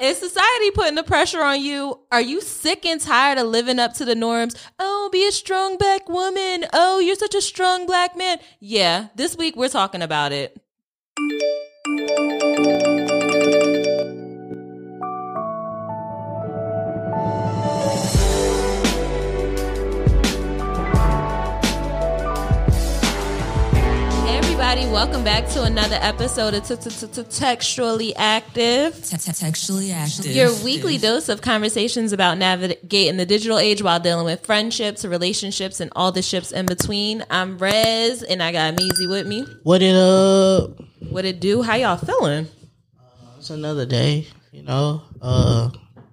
Is society putting the pressure on you? Are you sick and tired of living up to the norms? Oh, be a strong black woman. Oh, you're such a strong black man. Yeah, this week we're talking about it. Everybody, welcome back to another episode of Textually Active. Textually active. Your weekly dose of conversations about navigating the digital age while dealing with friendships, relationships, and all the ships in between. I'm Rez, and I got Meezy with me. What it up? What it do? How y'all feeling? It's another day, you know. Uh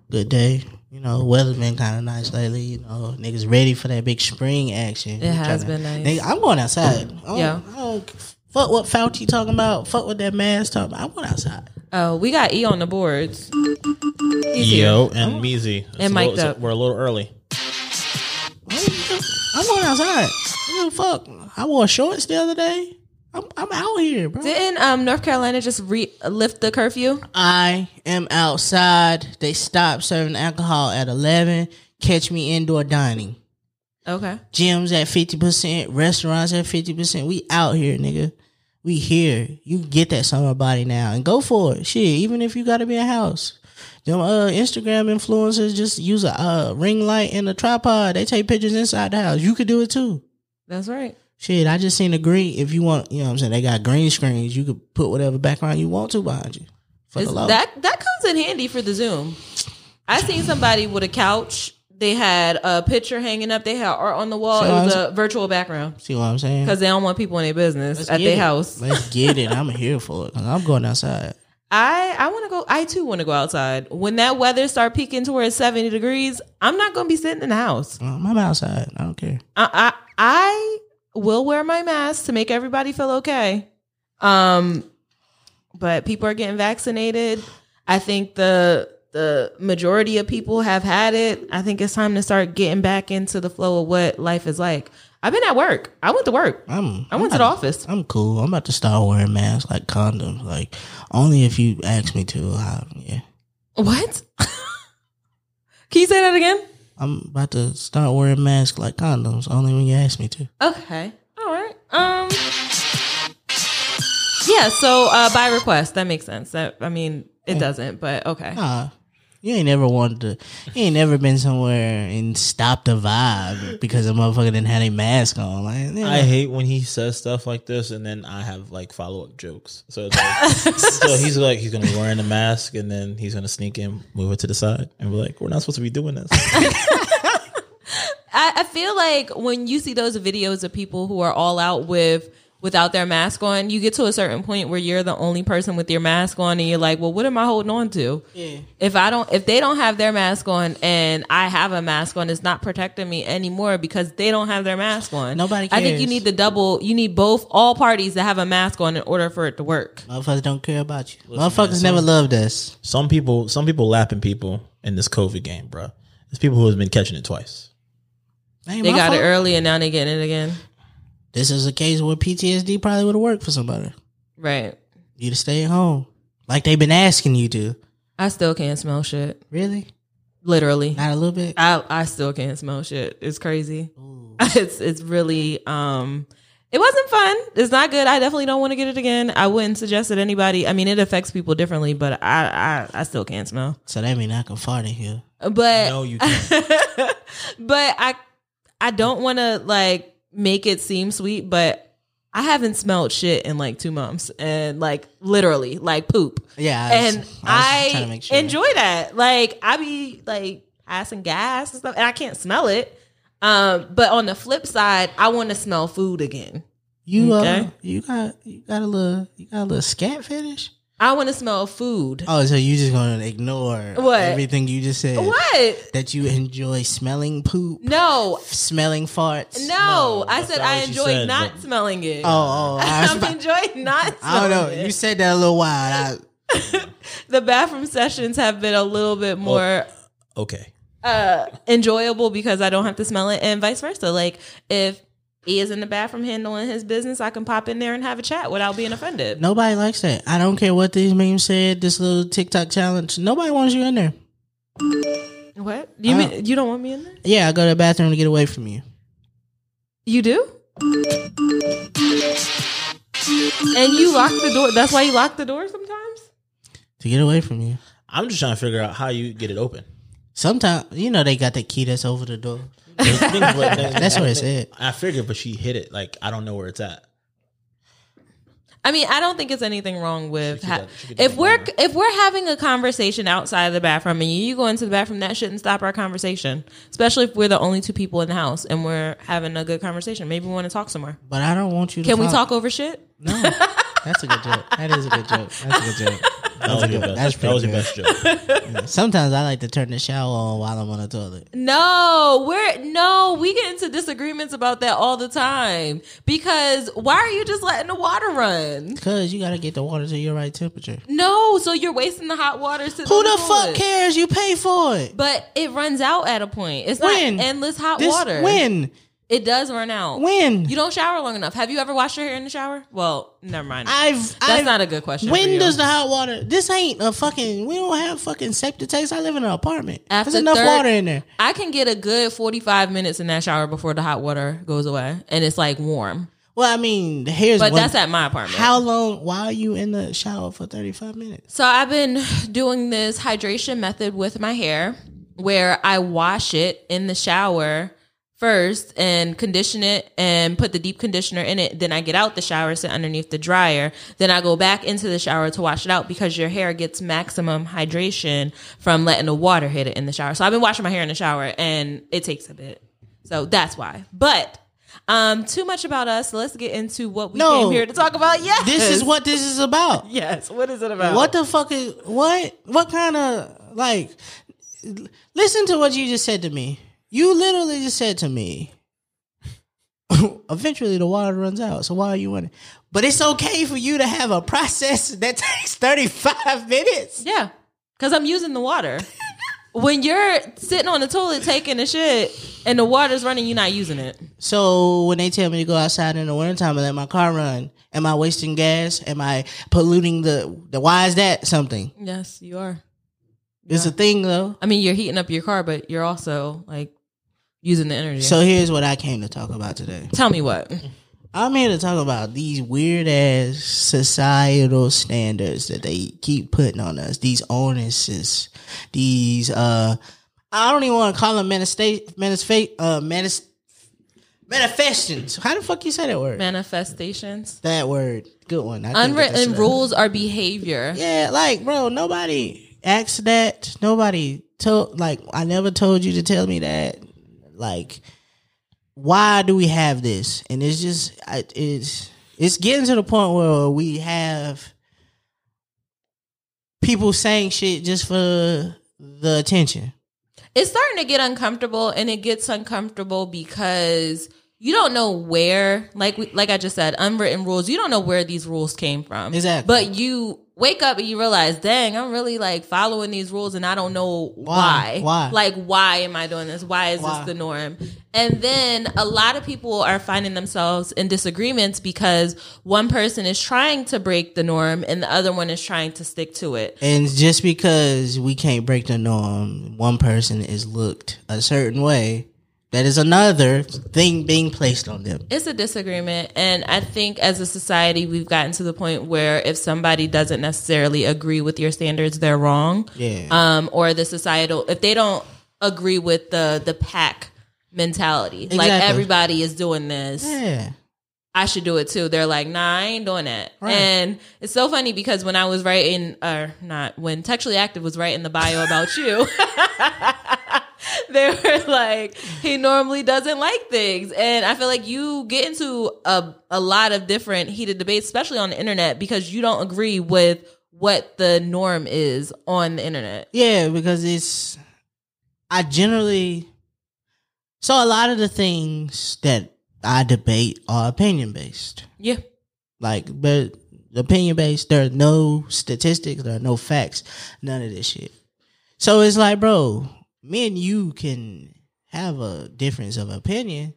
good day. You know, weather's been kind of nice lately. You know, niggas ready for that big spring action. It has Tryna- been nice. Nigga, I'm going outside. I don't, Yeah. I don't fuck what Fauci talking about. Fuck what that man's talking about. I'm going outside. Oh, we got E on the boards. He's here. Yo, and Meezy. It's And a mic'd little- We're a little early. I'm going outside. I don't fuck. I wore shorts the other day. I'm, I'm out here, bro. Didn't um, North Carolina just re- lift the curfew? I am outside. They stopped serving alcohol at 11. Catch me indoor dining. Okay. gyms at 50%, restaurants at 50%. We out here, nigga. We here. You get that summer body now and go for it. Shit, even if you gotta be a house. Them uh, Instagram influencers just use a uh, ring light and a tripod. They take pictures inside the house. You could do it too. That's right. Shit, I just seen a green. If you want, you know what I'm saying? They got green screens. You could put whatever background you want to behind you. For the low. that that comes in handy for the Zoom. I seen somebody with a couch. They had a picture hanging up. They had art on the wall. So it was a virtual background See what I'm saying? because they don't want people in their business Let's at their it. house. Let's get it. I'm here for it. I'm going outside. I I want to go. I too want to go outside. When that weather start peaking towards seventy degrees, I'm not going to be sitting in the house. Um, I'm outside. I don't care. I, I I will wear my mask to make everybody feel okay. Um, but people are getting vaccinated. I think the the majority of people have had it. I think it's time to start getting back into the flow of what life is like. I've been at work. I went to work. I'm. I went to the office. I'm cool. I'm about to start wearing masks like condoms. Like only if you ask me to. I, yeah, What? Can you say that again? I'm about to start wearing masks like condoms. Only when you ask me to. Okay. All right. Um. Yeah. So uh, by request, that makes sense. That I mean, it doesn't, but okay. Nah, you ain't never wanted to. You ain't never been somewhere and stopped the vibe because a motherfucker didn't have a mask on. Like, yeah. I hate when he says stuff like this, and then I have like follow up jokes. So, it's like, so he's like, he's gonna be wearing a mask, and then he's gonna sneak in, move it to the side, and we're like, we're not supposed to be doing this. I, I feel like when you see those videos of people who are all out with without their mask on, you get to a certain point where you're the only person with your mask on, and you're like, well, what am I holding on to? Yeah. If I don't, if they don't have their mask on and I have a mask on, it's not protecting me anymore because they don't have their mask on. Nobody I think you need the double. You need both all parties to have a mask on in order for it to work. Motherfuckers don't care about you. Motherfuckers never loved us. some people, some people lapping people in this COVID game, bro. There's people who have been catching it twice. They my got it early and now they getting it again. This is a case where PTSD probably would have worked for somebody. Right. You to stay at home, like they've been asking you to. I still can't smell shit. Really? Literally. Not a little bit. I I still can't smell shit. It's crazy. It's it's really um it wasn't fun. It's not good. I definitely don't want to get it again. I wouldn't suggest it anybody. I mean, it affects people differently, but I I, I still can't smell. So that mean I can fart in here. But No, you can't. but I I don't want to like make it seem sweet, but I haven't smelled shit in like 2 months and like literally like poop. Yeah, I was- and I I, trying to make sure. enjoy that. Like I be like passing gas and stuff, and I can't smell it. Um, but on the flip side, I want to smell food again. You uh, you got you got a little you got a little scat fetish. I want to smell food. Oh, so you just gonna ignore What? everything you just said? What? That you enjoy smelling poop, No, smelling farts. no. I said I enjoy said, not but- smelling it. Oh, oh, I, was I'm about- enjoying not. I don't know. it. You said that a little wild. I, the bathroom sessions have been a little bit more Okay. uh enjoyable because I don't have to smell it and vice versa. Like if he is in the bathroom handling his business, I can pop in there and have a chat without being offended. Nobody likes that. I don't care what these memes said. This little TikTok challenge. Nobody wants you in there. What? You I mean you don't want me in there? Yeah, I go to the bathroom to get away from you. You do? And you lock the door. That's why you lock the door sometimes? To get away from you. I'm just trying to figure out how you get it open. Sometimes you know they got that key that's over the door. That's That's what it said. I figured, but she hit it. Like I don't know where it's at. I mean, I don't think it's anything wrong with ha- do- she could if we're more. if we're having a conversation outside of the bathroom and you go into the bathroom, that shouldn't stop our conversation. Especially if we're the only two people in the house and we're having a good conversation. Maybe we want to talk somewhere. But I don't want you to Can we talk over shit? No. That's a good joke. That is a good joke. That's a good joke. That was your best. That's That was your best joke. Sometimes I like to turn the shower on while I'm on the toilet. No, we're no, we get into disagreements about that all the time. Because why are you just letting the water run? Cause you gotta get the water to your right temperature. No, so you're wasting the hot water. sitting Who on the fuck cares? You pay for it. But it runs out at a point. It's When? not endless hot This water. when? It does run out. When? You don't shower long enough. Have you ever washed your hair in the shower? Well, never mind. I've That's I've, not a good question. When does the hot water? This ain't a fucking. We don't have fucking septic tanks. I live in an apartment. After There's enough third- water in there. I can get a good 45 minutes in that shower before the hot water goes away and it's like warm. Well, I mean, here's But one- that's at my apartment. How long? Why are you in the shower for thirty five minutes? So I've been doing this hydration method with my hair where I wash it in the shower first and condition it and put the deep conditioner in it. Then I get out the shower, sit underneath the dryer. Then I go back into the shower to wash it out because your hair gets maximum hydration from letting the water hit it in the shower. So I've been washing my hair in the shower and it takes a bit. So that's why. But um too much about us. Let's get into what we No. came here to talk about. Yes. This is what this is about. Yes. What is it about? What the fuck is what? What kind of like? Listen to what you just said to me. You literally just said to me. Eventually, the water runs out. So why are you running? But it's okay for you to have a process that takes thirty five minutes. Yeah, because I'm using the water. when you're sitting on the toilet taking a shit and the water's running, you're not using it. So when they tell me to go outside in the wintertime and let my car run, am I wasting gas? Am I polluting the the? Why is that something? Yes, you are. It's a thing though. I mean, you're heating up your car, but you're also like using the energy. So here's what I came to talk about today. tell me what. I'm here to talk about these weird ass societal standards that they keep putting on us. These onuses, these uh, I don't even want to call them manifesta- manifesta- uh, manis- manifestations. How the fuck you say that word? Manifestations. That word, good one. I Unwritten rules are behavior. Yeah, like bro, nobody asked that. Nobody told. Like I never told you to tell me that. Like, why do we have this? And it's just it's it's getting to the point where we have people saying shit just for the attention. It's starting to get uncomfortable, and it gets uncomfortable because you don't know where, like we, like I just said, unwritten rules. You don't know where these rules came from. Exactly. But you wake up and you realize, dang, I'm really like following these rules, and I don't know why. Why? Why? Like, why am I doing this? Why is Why? this the norm? And then a lot of people are finding themselves in disagreements because one person is trying to break the norm, and the other one is trying to stick to it. And just because we can't break the norm, one person is looked a certain way. That is another thing being placed on them. It's a disagreement. And I think as a society, we've gotten to the point where if somebody doesn't necessarily agree with your standards, they're wrong. Yeah. Um, or the societal, if they don't agree with the, the pack mentality, like everybody is doing this, yeah. I should do it too. They're like, nah, I ain't doing that. Right. And it's so funny because when I was writing, or not, when Textually Active was writing the bio about you, they were like, he normally doesn't like things. And I feel like you get into a, a lot of different heated debates, especially on the internet, because you don't agree with what the norm is on the internet. Yeah, because it's I generally so a lot of the things that I debate are opinion based. Yeah. Like but opinion based, there are no statistics, there are no facts, none of this shit. So it's like, bro, me and you can have a difference of opinion.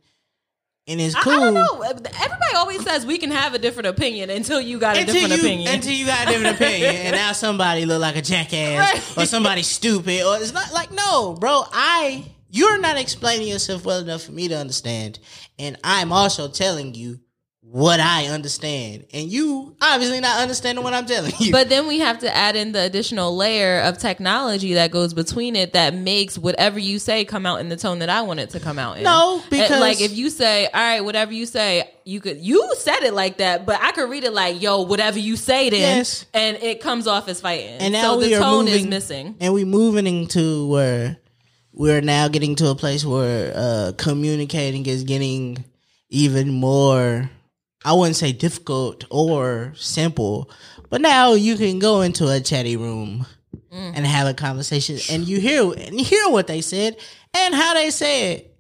and it's I, cool. I don't know. Everybody always says we can have a different opinion until you got a Until different you, opinion. until you got a different opinion, and now somebody look like a jackass Right. or somebody stupid, or it's not like no, bro. I you're not explaining yourself well enough for me to understand, and I'm also telling you what I understand, and you obviously not understanding what I'm telling you. But then we have to add in the additional layer of technology that goes between it that makes whatever you say come out in the tone that I want it to come out in. No, And, because- like if you say, "All right, whatever you say," you could you said it like that, but I could read it like, "Yo, whatever you say," then, Yes. and it comes off as fighting. and now so we the are tone moving, is missing. and we moving into where we're now getting to a place where uh, communicating is getting even more. I wouldn't say difficult or simple, but now you can go into a chatty room mm. and have a conversation, and you hear and you hear what they said and how they say it,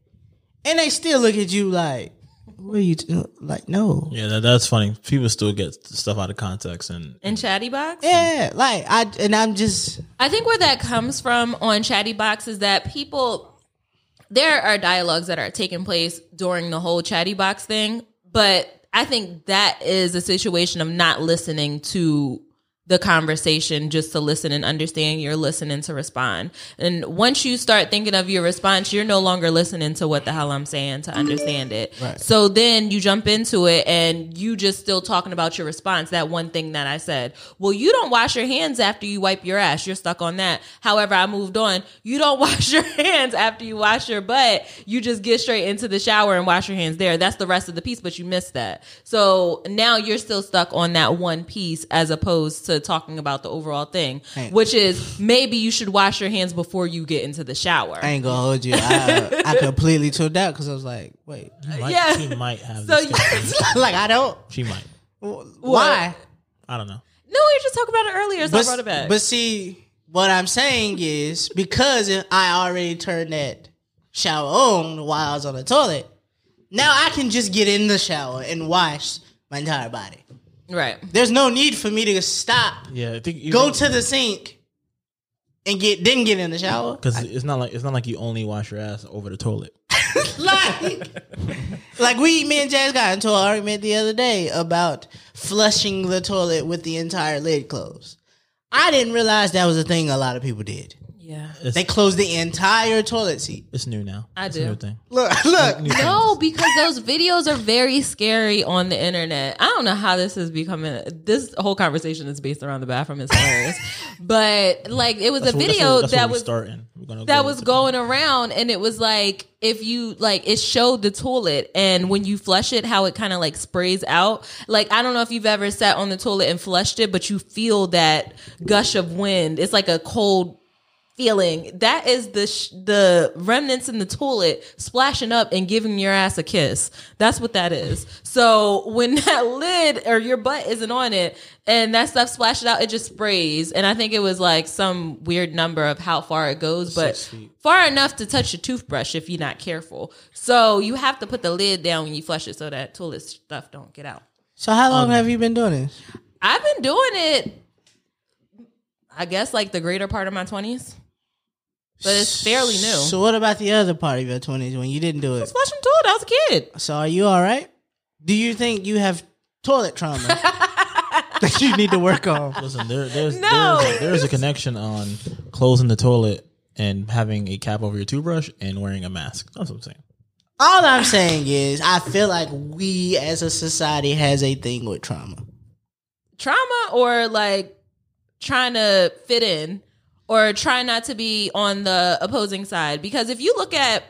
and they still look at you like, "What are you t-? like?" No, Yeah, that, that's funny. People still get stuff out of context, and In Chatty Box, yeah, like I and I'm just I think where that comes from on Chatty Box is that people there are dialogues that are taking place during the whole Chatty Box thing, but I think that is a situation of not listening to the conversation just to listen and understand you're listening to respond. And once you start thinking of your response, you're no longer listening to what the hell I'm saying to understand it. Right. So then you jump into it and you just still talking about your response, that one thing that I said. Well, you don't wash your hands after you wipe your ass. You're stuck on that. However, I moved on. You don't wash your hands after you wash your butt. You just get straight into the shower and wash your hands there. That's the rest of the piece, but you missed that. So now you're still stuck on that one piece as opposed to talking about the overall thing, Hey. which is maybe you should wash your hands before you get into the shower. I ain't gonna hold you. I, I completely tuned out because I was like, wait, might, yeah. she might have. So this you- like I don't. she might. Why? I don't know. No, we were just talking about it earlier, so I brought it back. but see, what I'm saying is because I already turned that shower on while I was on the toilet, now I can just get in the shower and wash my entire body. Right. There's no need for me to stop, Yeah, I think go to the sink, and get then get in the shower. because it's not like it's not like you only wash your ass over the toilet. like, like we, me and Jazz got into an argument the other day about flushing the toilet with the entire lid closed. I didn't realize that was a thing a lot of people did. Yeah. It's, They closed the entire toilet seat. it's new now. I it's do. A new thing. Look, look. New No, because those videos are very scary on the internet. I don't know how this is becoming. This whole conversation is based around the bathroom. It's hilarious, but like it was That's a where- that's video that's that was starting. We're gonna that go was into- going around, and it was like if you like it showed the toilet, and when you flush it, how it kind of like sprays out. Like I don't know if you've ever sat on the toilet and flushed it, but you feel that gush of wind. It's like a cold feeling. That is the sh- the remnants in the toilet splashing up and giving your ass a kiss. That's what that is. So when that lid or your butt isn't on it and that stuff splashes out it just sprays. And i think it was like some weird number of how far it goes but Six far enough to touch your toothbrush if you're not careful. So you have to put the lid down when you flush it so that toilet stuff don't get out. So how long um, have you been doing this? i've been doing it i guess like the greater part of my 20s but it's fairly new So what about the other part of your twenties when you didn't do it? flushing toilet. I was a kid. So are you all right? Do you think you have toilet trauma that you need to work on? Listen, there, there's No. there's, a, there's a connection on closing the toilet and having a cap over your toothbrush and wearing a mask. That's what I'm saying. All I'm saying is, I feel like we as a society has a thing with trauma. Trauma or like trying to fit in or try not to be on the opposing side. Because if you look at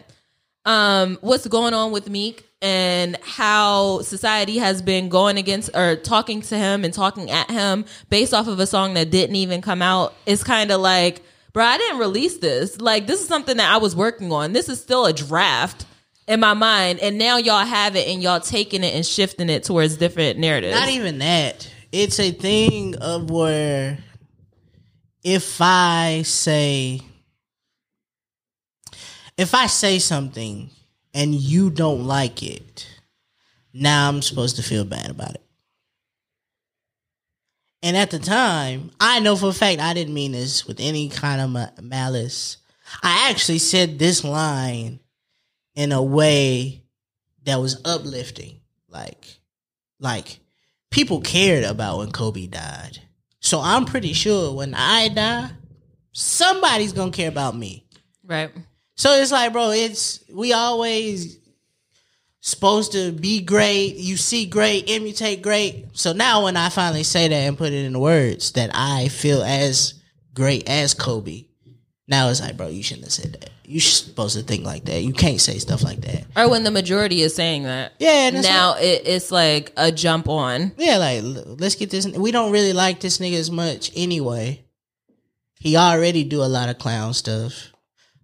um, what's going on with Meek and how society has been going against or talking to him and talking at him based off of a song that didn't even come out, it's kind of like, bro, I didn't release this. Like, this is something that I was working on. This is still a draft in my mind. And now y'all have it and y'all taking it and shifting it towards different narratives. Not even that. It's a thing of where if I say if I say something and you don't like it, now I'm supposed to feel bad about it. And at the time, I know for a fact I didn't mean this with any kind of malice. I actually said this line in a way that was uplifting. Like, like people cared about when Kobe died. So I'm pretty sure when I die, somebody's gonna care about me. Right. So it's like, bro, it's we always supposed to be great. You see great, imitate great. So now when I finally say that and put it in words that I feel as great as Kobe, now it's like, bro, you shouldn't have said that. You supposed to think like that. You can't say stuff like that. Or when the majority is saying that. Yeah, Now it, it's like a jump on. Yeah, like let's get this. We don't really like this nigga as much anyway. He already do a lot of clown stuff.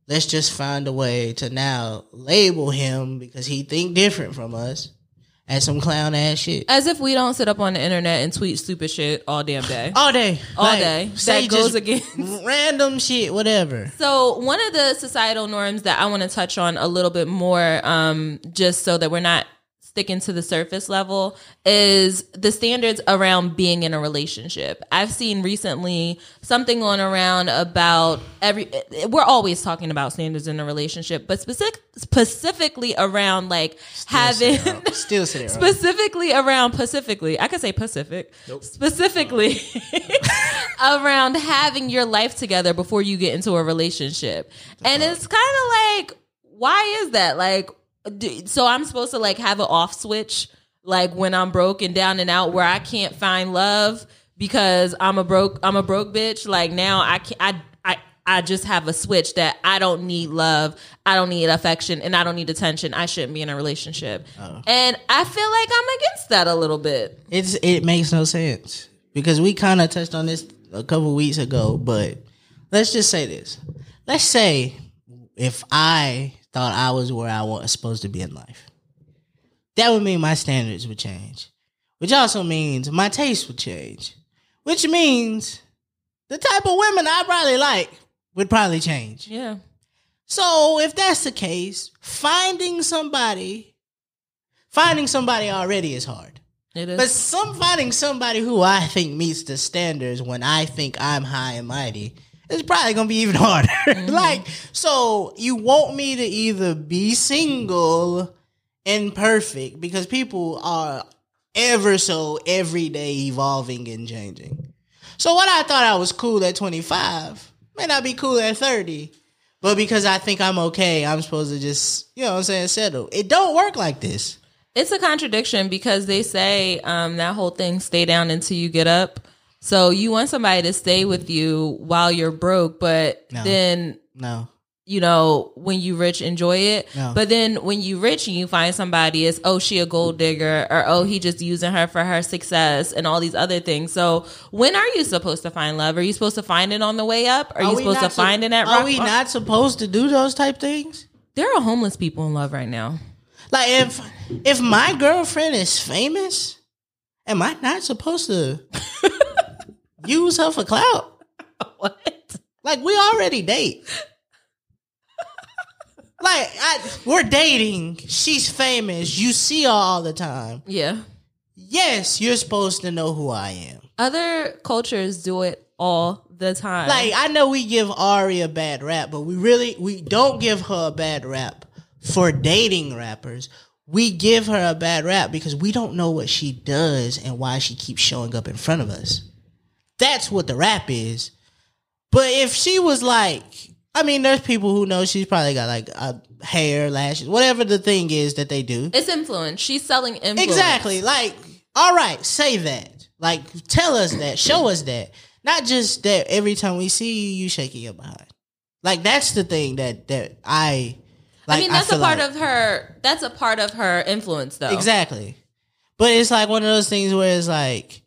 Let's just find a way to now label him because he think different from us as some clown ass shit As if we don't sit up on the internet and tweet stupid shit all damn day. all day, All Like, day. That goes against random shit, whatever. So one of the societal norms that I want to touch on a little bit more, um, just so that we're not sticking to the surface level, is the standards around being in a relationship. I've seen recently something going around about every. We're always talking about standards in a relationship, but specific, specifically around like having. Still. Specifically around Pacifically, I could say Pacific. Specifically around having your life together before you get into a relationship. And it's kind of like, why is that? Like, so I'm supposed to like have an off switch, like when I'm broken down and out, where I can't find love because I'm a broke, I'm a broke bitch. Like now I can't, I, I, I just have a switch that I don't need love, I don't need affection, and I don't need attention. I shouldn't be in a relationship. Oh. And I feel like I'm against that a little bit. It's it makes no sense because we kind of touched on this a couple weeks ago, but let's just say this. Let's say if I thought I was where I was supposed to be in life, that would mean my standards would change, which also means my taste would change, which means the type of women I probably like would probably change. Yeah. So if that's the case, finding somebody, finding somebody already is hard. It is. But some finding somebody who I think meets the standards when I think I'm high and mighty is probably gonna be even harder. like, so you want me to either be single and perfect because people are ever so every day evolving and changing. So what I thought I was cool at 25 may not be cool at 30. But because I think I'm okay, I'm supposed to just, you know what I'm saying, settle. It don't work like this. it's a contradiction because they say um, that whole thing stay down until you get up. So you want somebody to stay with you while you're broke, but No. then No. you know when you rich enjoy it. No. But then when you rich and you find somebody is oh she a gold digger or oh he just using her for her success and all these other things. So when are you supposed to find love? Are you supposed to find it on the way up? Are, you supposed to sup- find it at Are rock we not supposed to do those type things? There are homeless people in love right now. Like if if my girlfriend is famous, am I not supposed to use her for clout? What? Like we already date. like I, we're dating. She's famous. You see her all the time. Yeah. Yes, you're supposed to know who I am. Other cultures do it all the time. Like I know we give Ari a bad rap, but we really we don't give her a bad rap for dating rappers. We give her a bad rap because we don't know what she does and why she keeps showing up in front of us. That's what the rap is. But if she was like, I mean, there's people who know she's probably got like a hair, lashes, whatever the thing is that they do. It's influence. She's selling influence. Exactly. Like, all right, say that. Like, tell us that. Show us that. Not just that every time we see you, you shaking your behind. Like, that's the thing that that I. Like, I mean, that's a part like- of her. That's a part of her influence, though. Exactly. But it's like one of those things where it's like,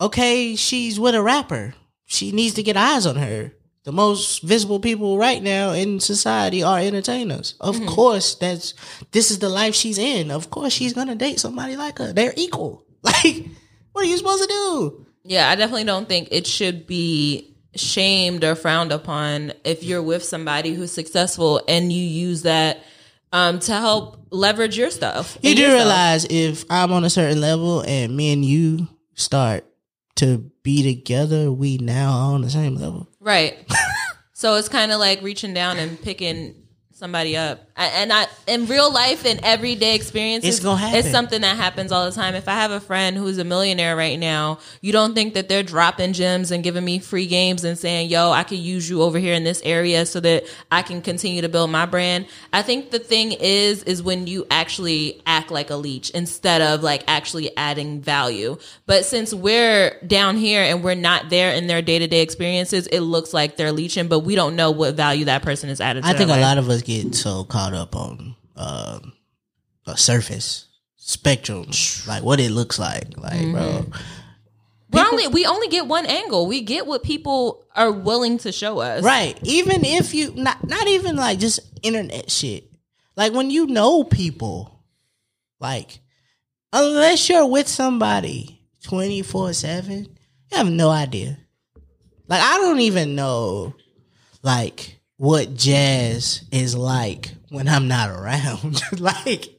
okay, she's with a rapper. She needs to get eyes on her. The most visible people right now in society are entertainers. Of Mm-hmm. course, that's this is the life she's in. Of course, she's gonna date somebody like her. They're equal. Like, what are you supposed to do? Yeah, I definitely don't think it should be shamed or frowned upon if you're with somebody who's successful and you use that um, to help leverage your stuff. You do yourself. realize if I'm on a certain level and me and you start to be together, we now on the same level. right? so it's kind of like reaching down and picking somebody up. And I in real life and everyday experiences, It's. It's something that happens all the time. If I have a friend who's a millionaire right now, you don't think that they're dropping gems and giving me free games and saying, "Yo, I could use you over here in this area so that I can continue to build my brand." I think the thing is, is when you actually act like a leech instead of like actually adding value. But since we're down here and we're not there in their day to day experiences, it looks like they're leeching, but we don't know what value that person is added. To I think a lot of us get so caught up on uh, a surface spectrum, like what it looks like. Like, Mm-hmm. bro, we only we only get one angle. We get what people are willing to show us. right? Even if you not not even like just internet shit. Like when you know people, like unless you're with somebody twenty four seven, you have no idea. Like I don't even know, like what jazz is like when I'm not around. like,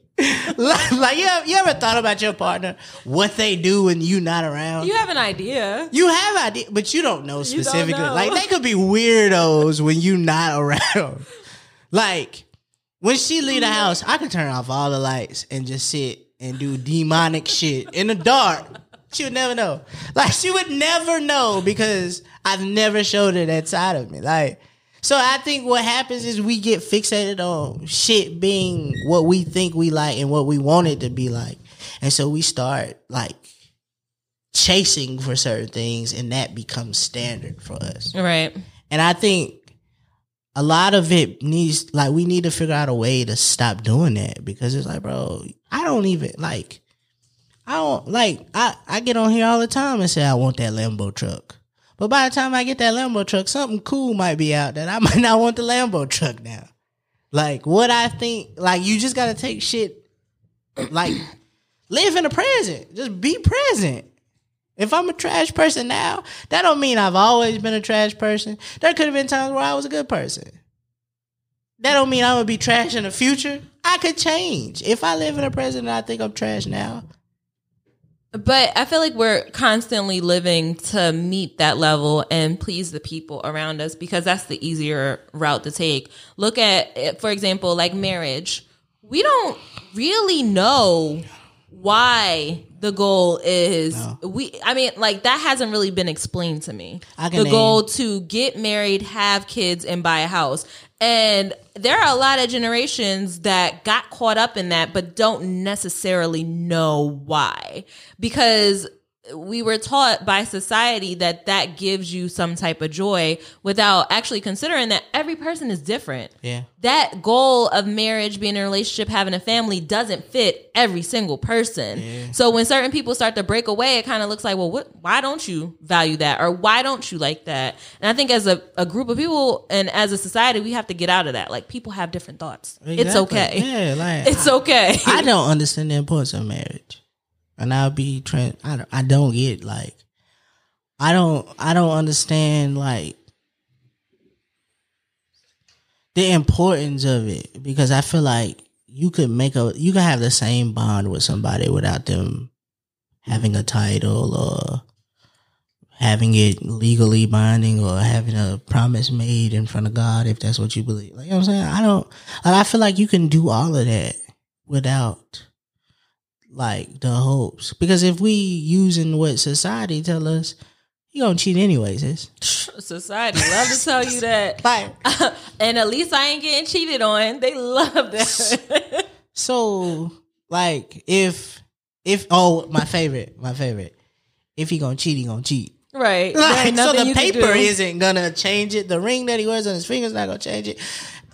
like, like you, ever, you ever thought about your partner, what they do when you not around? You have an idea. You have idea, but you don't know don't specifically. know. Like they could be weirdos when you not around. Like when she leave the house, I can turn off all the lights and just sit and do demonic shit in the dark. She would never know. Like she would never know because I've never showed her that side of me. Like so I think what happens is we get fixated on shit being what we think we like and what we want it to be like. And so we start like chasing for certain things and that becomes standard for us. Right. And I think a lot of it needs like we need to figure out a way to stop doing that because it's like, bro, I don't even like I don't like I, I get on here all the time and say I want that Lambo truck. But by the time I get that Lambo truck, something cool might be out that I might not want the Lambo truck now. Like what I think like you just gotta take shit like live in the present. Just be present. If I'm a trash person now, that don't mean I've always been a trash person. There could have been times where I was a good person. That don't mean I'm gonna be trash in the future. I could change. If I live in the present and I think I'm trash now, But I feel like we're constantly living to meet that level and please the people around us because that's the easier route to take. Look at, eh, for example, like marriage. We don't really know why the goal is we I mean like that hasn't really been explained to me. I can The name- goal to get married, have kids and buy a house. And there are a lot of generations that got caught up in that but don't necessarily know why. Because we were taught by society that that gives you some type of joy without actually considering that every person is different yeah. that goal of marriage, being in a relationship, having a family doesn't fit every single person. So when certain people start to break away, it kind of looks like, well, what, why don't you value that? Or why don't you like that? And I think as a, a group of people and as a society, we have to get out of that. Like people have different thoughts. It's okay. Yeah, like It's okay. I don't understand the importance of marriage, and I'll be trans. I don't, I don't get like, I don't I don't understand like the importance of it because I feel like you could make a you could have the same bond with somebody without them having a title or having it legally binding or having a promise made in front of God if that's what you believe. Like you know what I'm saying? I don't like I feel like you can do all of that without like the hopes. Because if we using what society tell us, you gonna cheat anyways, sis. Society love to tell you that. Like and at least I ain't getting cheated on. They love that. so like if if oh my favorite, my favorite. If he gonna cheat, he gonna cheat. right. Like, so the paper isn't gonna change it. The ring that he wears on his finger is not gonna change it.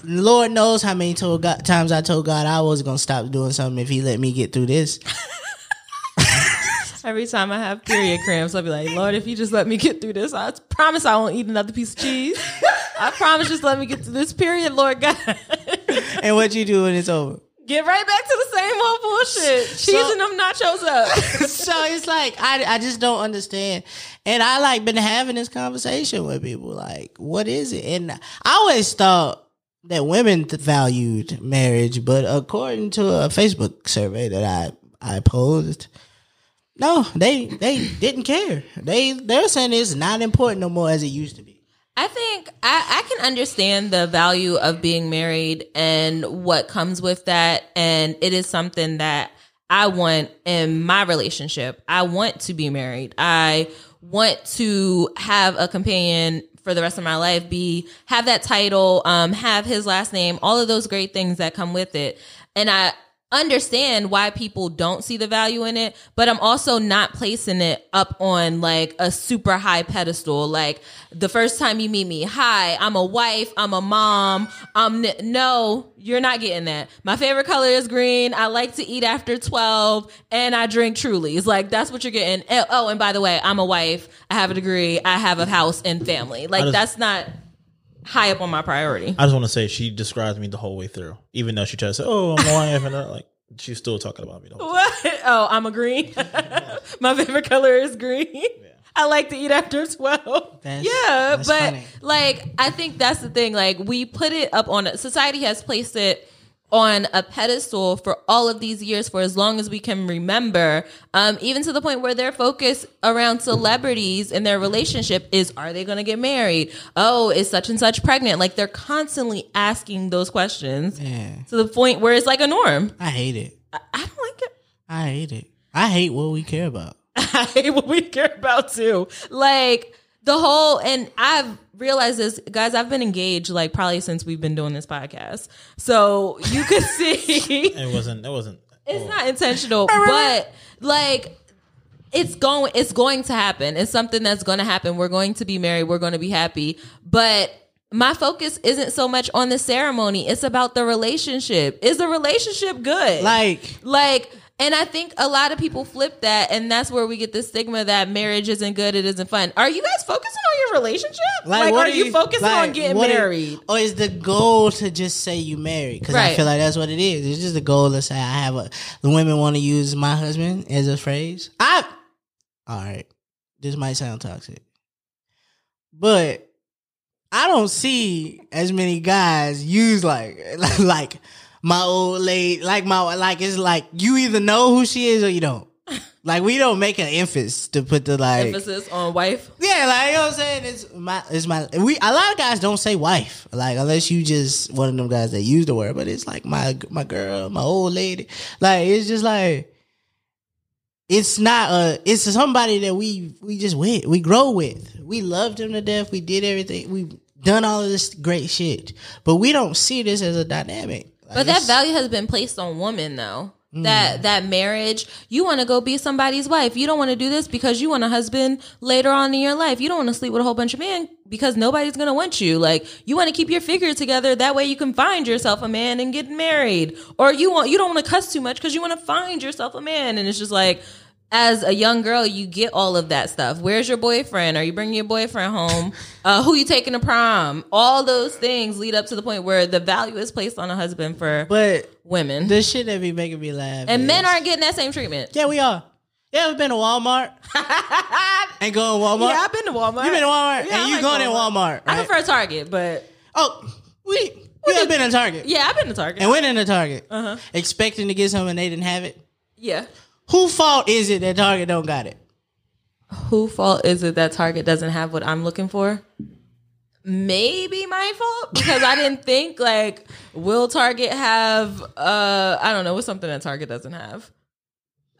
Lord knows how many told God, times I told God I was gonna stop doing something if He let me get through this. Every time I have period cramps, I'll be like, Lord, if you just let me get through this, I promise I won't eat another piece of cheese. I promise just let me get through this period, Lord God. and what you do when it's over? get right back to the same old bullshit. Cheesing them nachos up. so it's like I I just don't understand. And I like been having this conversation with people like what is it? And I always thought that women valued marriage, but according to a Facebook survey that I I posed, no, they they didn't care. They they're saying it's not important no more as it used to be. I think I, I can understand the value of being married and what comes with that. And it is something that I want in my relationship. I want to be married. I want to have a companion for the rest of my life, be have that title, um, have his last name, all of those great things that come with it. And I understand why people don't see the value in it, but I'm also not placing it up on like a super high pedestal. Like the first time you meet me, hi, I'm a wife, I'm a mom, I'm n- no, you're not getting that. My favorite color is green. I like to eat after 12 and I drink truly. It's like that's what you're getting. Oh, oh, and by the way, I'm a wife. I have a degree. I have a house and family. Like just- that's not high up on my priority. I just want to say she describes me the whole way through, even though she tries to say, "Oh, I'm a wife," and like she's still talking about me. The whole time. What? Oh, I'm a green. My favorite color is green. I like to eat after 12. That's- yeah, that's but funny. like I think that's the thing. Like we put it up on society has placed it on a pedestal for all of these years for as long as we can remember um, even to the point where their focus around celebrities and their relationship is are they going to get married oh is such and such pregnant like they're constantly asking those questions Yeah. to the point where it's like a norm I hate it. I, I don't like it I hate it. I hate what we care about. I hate what we care about too. Like the whole, and I've realized this, guys. I've been engaged like probably since we've been doing this podcast, so you could see It wasn't. It wasn't. it's oh. not intentional, but like it's going, it's going to happen. It's something that's going to happen. We're going to be married. We're going to be happy, but. My focus isn't so much on the ceremony. It's about the relationship. Is the relationship good? Like, Like, and I think a lot of people flip that, and that's where we get the stigma that marriage isn't good, it isn't fun. Are you guys focusing on your relationship? Like, what are you, focusing like, on getting is- married? or is the goal to just say you married? Because I feel like that's what it is. It's just the goal to say I have a. The women want to use my husband as a phrase. I. All right, this might sound toxic, but I don't see as many guys use like like my old lady, like my like it's like you either know who she is or you don't. Like we don't make an emphasis to put the like Emphasis on wife. yeah, like you know what I'm saying. It's my, it's my. We a lot of guys don't say wife, like unless you just one of them guys that use the word. But it's like my my girl, my old lady. Like it's just like it's not a. It's somebody that we we just with. We grow with. We loved them to death. We did everything. We've done all of this great shit, but we don't see this as a dynamic. But that value has been placed on women, though. Mm. That that marriage, you want to go be somebody's wife. You don't want to do this because you want a husband later on in your life. You don't want to sleep with a whole bunch of men because nobody's gonna want you. Like you want to keep your figure together. That way you can find yourself a man and get married. Or you want you don't want to cuss too much because you want to find yourself a man. And it's just like as a young girl, you get all of that stuff. Where's your boyfriend? Are you bringing your boyfriend home? Uh, who you taking to prom? All those things lead up to the point where the value is placed on a husband for But women, This shit that be making me laugh, and is- men aren't getting that same treatment. Yeah, we are. Yeah, we've been to Walmart. Ain't going to Walmart. Yeah, I've been to Walmart. You been to Walmart, Yeah, I and you like going in Walmart. I right? prefer Target, but Oh, we we have been in Target yeah, I've been to Target. and went into Target, Uh-huh. expecting to get something and they didn't have it. yeah. Who fault is it that Target don't got it? Who fault is it that Target doesn't have what I'm looking for? Maybe my fault because I didn't think like will Target have uh I don't know what's something that Target doesn't have.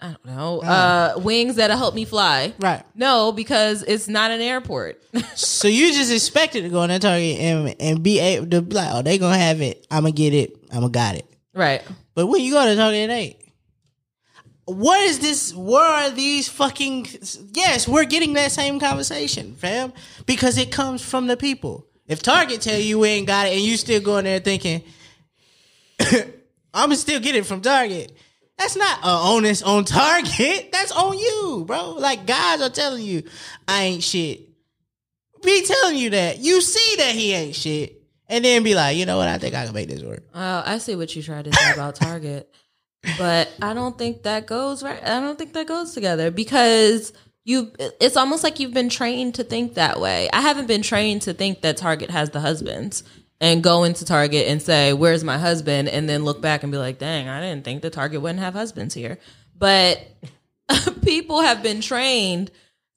I don't know. Uh wings that'll help me fly. Right. No, because it's not an airport. So you just expected to go in that Target and and be able to be like, oh, they gonna have it. I'm gonna get it. I'm gonna got it. right. But when you go to Target, it ain't. What is this? Where are these fucking? Yes, we're getting that same conversation, fam, because it comes from the people. If Target tell you we ain't got it, and you still going there thinking, I'm gonna still get it from Target. That's not a onus on Target. That's on you, bro. Like guys are telling you, I ain't shit. Be telling you that. You see that he ain't shit, and then be like, you know what? I think I can make this work. Oh, I see what you tried to say about Target, but I don't think that goes right. I don't think that goes together because you. It's almost like you've been trained to think that way. I haven't been trained to think that Target has the husbands and go into Target and say, "Where's my husband?" and then look back and be like, "Dang, I didn't think the Target wouldn't have husbands here." But people have been trained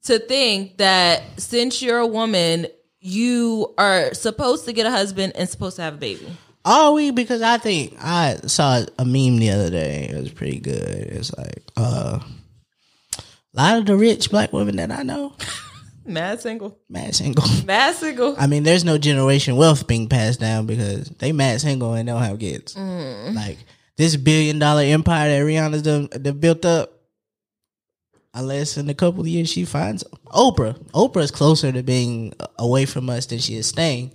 to think that since you're a woman, you are supposed to get a husband and supposed to have a baby. Are we? Because I think I saw a meme the other day. It was pretty good. It's like uh, a lot of the rich black women that I know, Mad single. mad single. Mad single. I mean, there's no generation wealth being passed down because they mad single and don't have kids. Like this billion dollar empire that Rihanna's done, done built up. Unless in a couple of years she finds Oprah. Oprah is closer to being away from us than she is staying.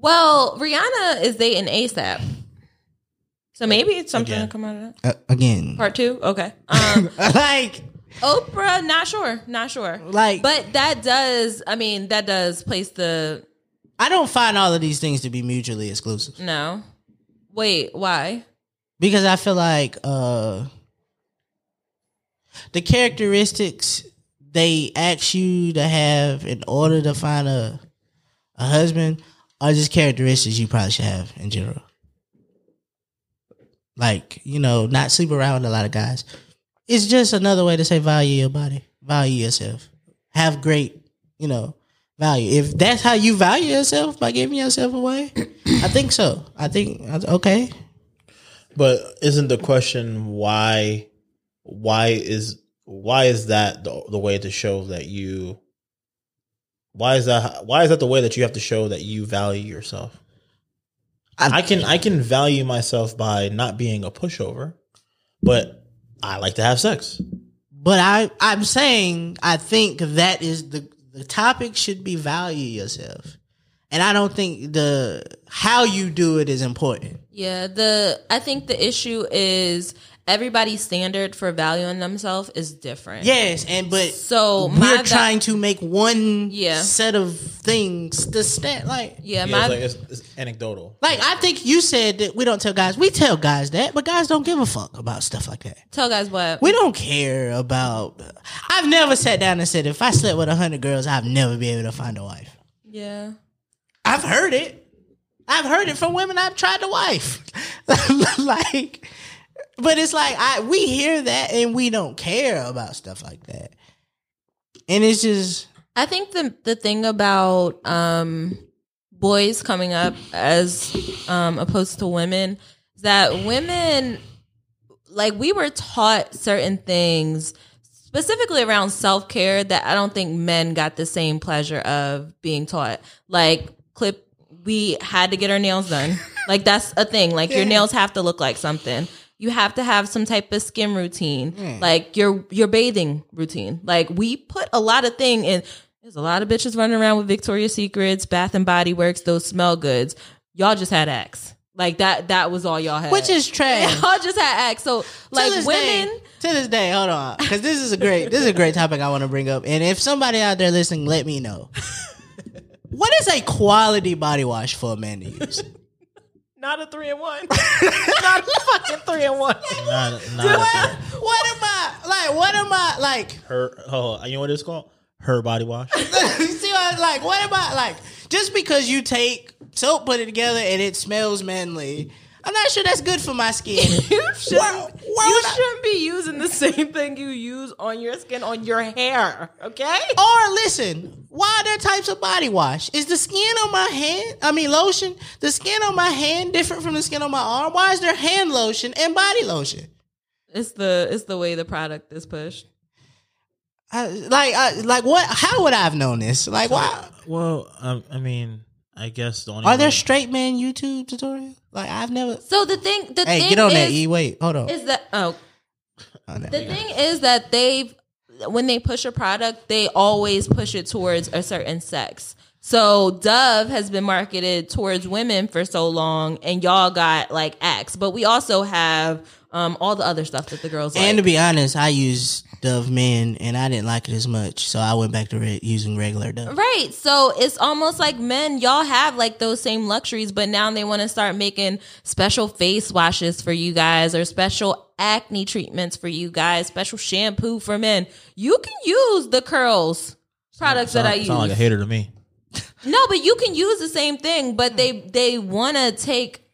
Well, Rihanna is dating ASAP. So maybe it's something Again. to come out of that. Uh, again, Part two? Okay. Um like, Oprah, not sure. Not sure. like, But that does I mean, that does place the I don't find all of these things to be mutually exclusive no. Wait, why? because I feel like uh the characteristics they ask you to have in order to find a a husband are just characteristics you probably should have in general. Like, you know, not sleep around a lot of guys. It's just another way to say value your body, value yourself, have great, you know, value. If that's how you value yourself by giving yourself away, I think so. I think okay. But isn't the question why? Why is why is that the, the way to show that you? Why is that? Why is that the way that you have to show that you value yourself? I can I can value myself by not being a pushover, but I like to have sex. But I, I'm saying I think that is the the topic should be value yourself, and I don't think the how you do it is important. Yeah, the I think the issue is everybody's standard for valuing themselves is different. Yes, and but So we're va- trying to make one Yeah. set of things to stand like. Yeah, Yeah, my it's, like, it's, it's anecdotal. Like I think you said that we don't tell guys. We tell guys that, but guys don't give a fuck about stuff like that. tell guys what. We don't care about. I've never sat down and said if I slept with a hundred girls, I'd never be able to find a wife. yeah. I've heard it. I've heard it from women I've tried to wife. like, but it's like I we hear that and we don't care about stuff like that. And it's just I think the the thing about um boys coming up as um opposed to women is that women like we were taught certain things specifically around self-care that I don't think men got the same pleasure of being taught. Like clip we had to get our nails done. like that's a thing. Like your nails have to look like something. You have to have some type of skin routine. Like your your bathing routine. Like we put a lot of thing in there's a lot of bitches running around with Victoria's Secrets, Bath and Body Works, those smell goods. Y'all just had Axe. Like that that was all y'all had. which is trash. y'all just had Axe. So like this women day, to this day, hold on, because this is a great this is a great topic I want to bring up. And if somebody out there listening, let me know. what is a quality body wash for a man to use? Not a three and one. not a fucking three and one. Not, what, not what am I like? What am I like? her. Oh, you know what it's called? Her body wash. you see what I'm like? What about like just because you take soap, put it together, and it smells manly? I'm not sure that's good for my skin. You shouldn't, Why- why you shouldn't be using the same thing you use on your skin on your hair. Okay. or listen, why are there types of body wash? Is the skin on my hand, I mean lotion, the skin on my hand different from the skin on my arm? Why is there hand lotion and body lotion? It's the it's the way the product is pushed. I, like, I, like what? How would I have known this? Like, why? well, um, I mean, I guess the only Are there straight man YouTube tutorials? Like, I've never. So the thing the Hey, thing get on is, that. E. Wait, hold on. is that oh Oh, the thing is that they've when they push a product, they always push it towards a certain sex. So Dove has been marketed towards women for so long, and y'all got like Axe, but we also have um, all the other stuff that the girls like. And to be honest, I use Dove Men, and I didn't like it as much, so I went back to re- using regular Dove. Right. So it's almost like men, y'all have like those same luxuries, but now they want to start making special face washes for you guys or special acne treatments for you guys, special shampoo for men. You can use the curls products that I Sound, use. sound like a hater to me. No, but you can use the same thing, but they they want to take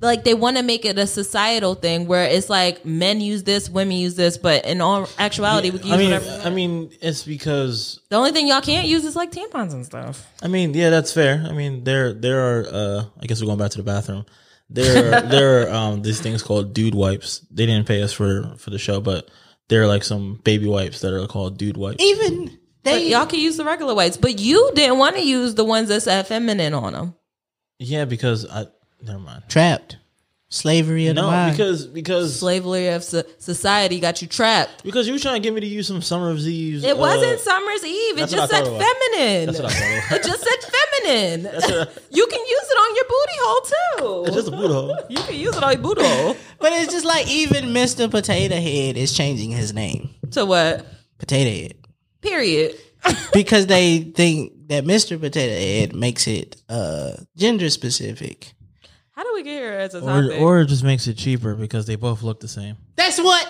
like they want to make it a societal thing where it's like men use this, women use this, but in all actuality, we can use I mean, whatever. I mean, it's because the only thing y'all can't use is like tampons and stuff. I mean, yeah, that's fair. I mean, there there are. uh I guess we're going back to the bathroom. There are, there are um these things called dude wipes. They didn't pay us for for the show, but there are like some baby wipes that are called dude wipes. Even But they y'all can use the regular whites, but you didn't want to use the ones that said feminine on them. Yeah, because I never mind. trapped. Slavery of the No, mind. because because Slavery of so- society got you trapped. because you were trying to get me to use some Summer's Eve's. It uh, wasn't Summer's Eve. It just said thought it was. feminine. That's what I thought. It just said feminine. what- you can use it on your booty hole too. It's just a booty hole. you can use it on your booty hole. but it's just like even Mr. Potato Head is changing his name. To what? Potato Head. Period. because they think that Mr. Potato Head makes it uh gender specific. How do we get here as a Or topic? or it just makes it cheaper because they both look the same. That's what.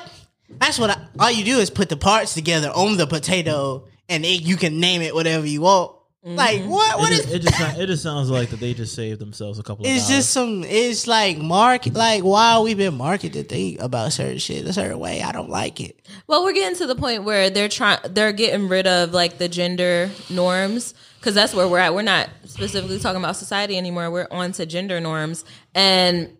That's what. I, all you do is put the parts together on the potato, and it, you can name it whatever you want. Mm-hmm. Like what? What it, is? just, it just it just sounds like that they just saved themselves a couple of It's dollars. just some. It's like market. Like why we've been marketed to think about certain shit a certain way. I don't like it. Well, we're getting to the point where they're trying, they're getting rid of like the gender norms because that's where we're at. We're not specifically talking about society anymore. We're on to gender norms, and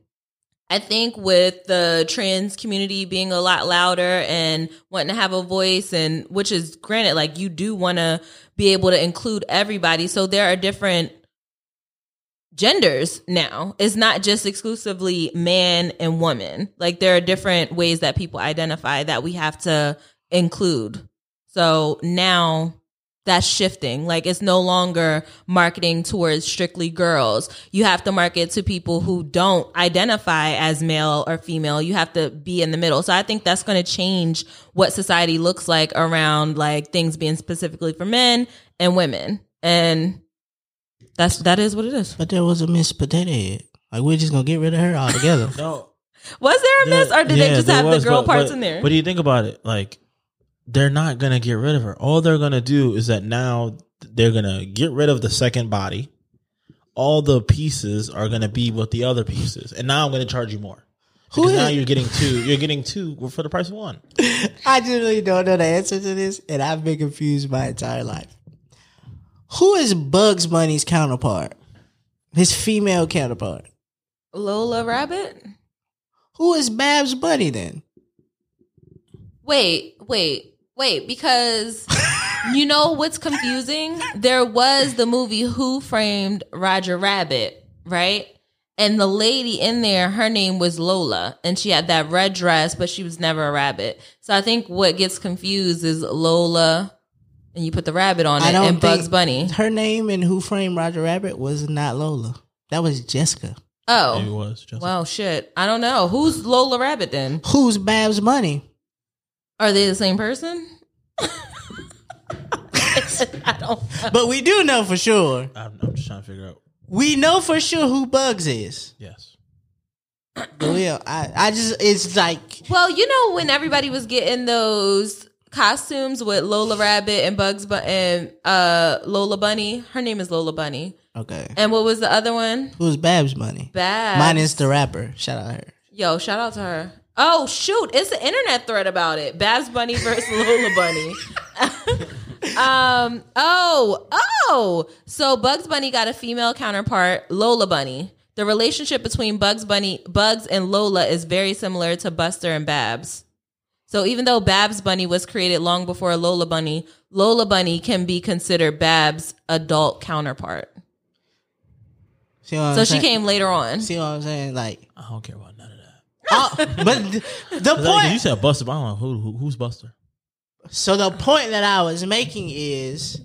I think with the trans community being a lot louder and wanting to have a voice, and which is granted, like you do want to be able to include everybody. So there are different genders now. It's not just exclusively man and woman. Like there are different ways that people identify that we have to include. So now that's shifting. Like it's no longer marketing towards strictly girls. You have to market to people who don't identify as male or female. You have to be in the middle. So I think that's going to change what society looks like around like things being specifically for men and women. And that's that is what it is. But there was a Miss Potato Head. Like we're just gonna get rid of her altogether. no. Was there a miss, or did Yeah, they just have was, the girl but- parts but- in there? But do you think about it? Like, they're not gonna get rid of her. All they're gonna do is that now they're gonna get rid of the second body. All the pieces are gonna be with the other pieces, and now I'm gonna charge you more. Who Because is- now you're getting two. You're getting two for the price of one. I genuinely don't know the answer to this, and I've been confused my entire life. Who is Bugs Bunny's counterpart? His female counterpart. Lola Rabbit. Who is Babs Bunny then? Wait, wait, wait, because you know what's confusing? There was the movie Who Framed Roger Rabbit, right? And the lady in there, her name was Lola, and she had that red dress, but she was never a rabbit. So I think what gets confused is Lola, and you put the rabbit on I it, and Bugs Bunny. Her name in Who Framed Roger Rabbit was not Lola. That was Jessica. Oh. Maybe it Oh, was just well, shit. I don't know. Who's Lola Rabbit then? Who's Babs Bunny? Are they the same person? I don't know. But we do know for sure. I'm, I'm just trying to figure out. We know for sure who Bugs is. Yes. But we, I, I just, it's like, Well, you know when everybody was getting those costumes with Lola Rabbit and Bugs Bu- and uh, Lola Bunny. Her name is Lola Bunny. okay. And what was the other one? Who's Babs Bunny? Babs. Mine is the rapper. Shout out her. Yo, shout out to her. Oh shoot, it's an internet thread about it. Babs Bunny versus Lola Bunny. um. Oh. Oh. So Bugs Bunny got a female counterpart, Lola Bunny. The relationship between Bugs Bunny, Bugs and Lola is very similar to Buster and Babs. So even though Babs Bunny was created long before Lola Bunny, Lola Bunny can be considered Babs' adult counterpart. See what I'm So she saying? came later on. See what I'm saying? Like, I don't care about none of that. oh, but th- the Cause like, you said Buster, but I don't know who, who who's Buster. So the point that I was making is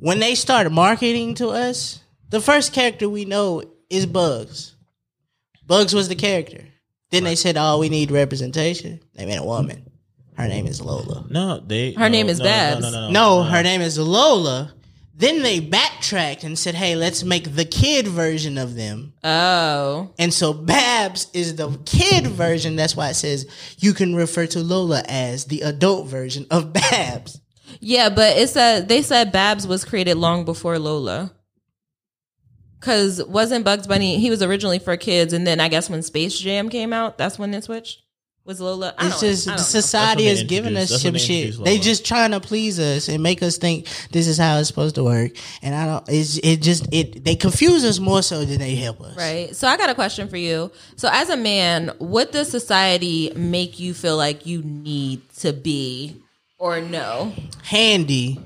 when they started marketing to us, the first character we know is Bugs. Bugs was the character. Then they said, "Oh, we need representation." They made a woman. Her name is Lola. No, they. Her no, name is no, no, Babs. No, no, no, No, her name is Lola. Then they backtracked and said, "Hey, let's make the kid version of them." Oh. And so Babs is the kid version. That's why it says you can refer to Lola as the adult version of Babs. Yeah, but it said they said Babs was created long before Lola. Because wasn't Bugs Bunny? He was originally for kids, and then I guess when Space Jam came out, that's when it switched. Was Lola? I It's don't- just I don't society is giving us introduced- some they shit. introduced They Lola. just trying to please us and make us think this is how it's supposed to work. And I don't. It's it just it they confuse us more so than they help us. Right. So I got a question for you. So as a man, what does society make you feel like you need to be or no? Handy,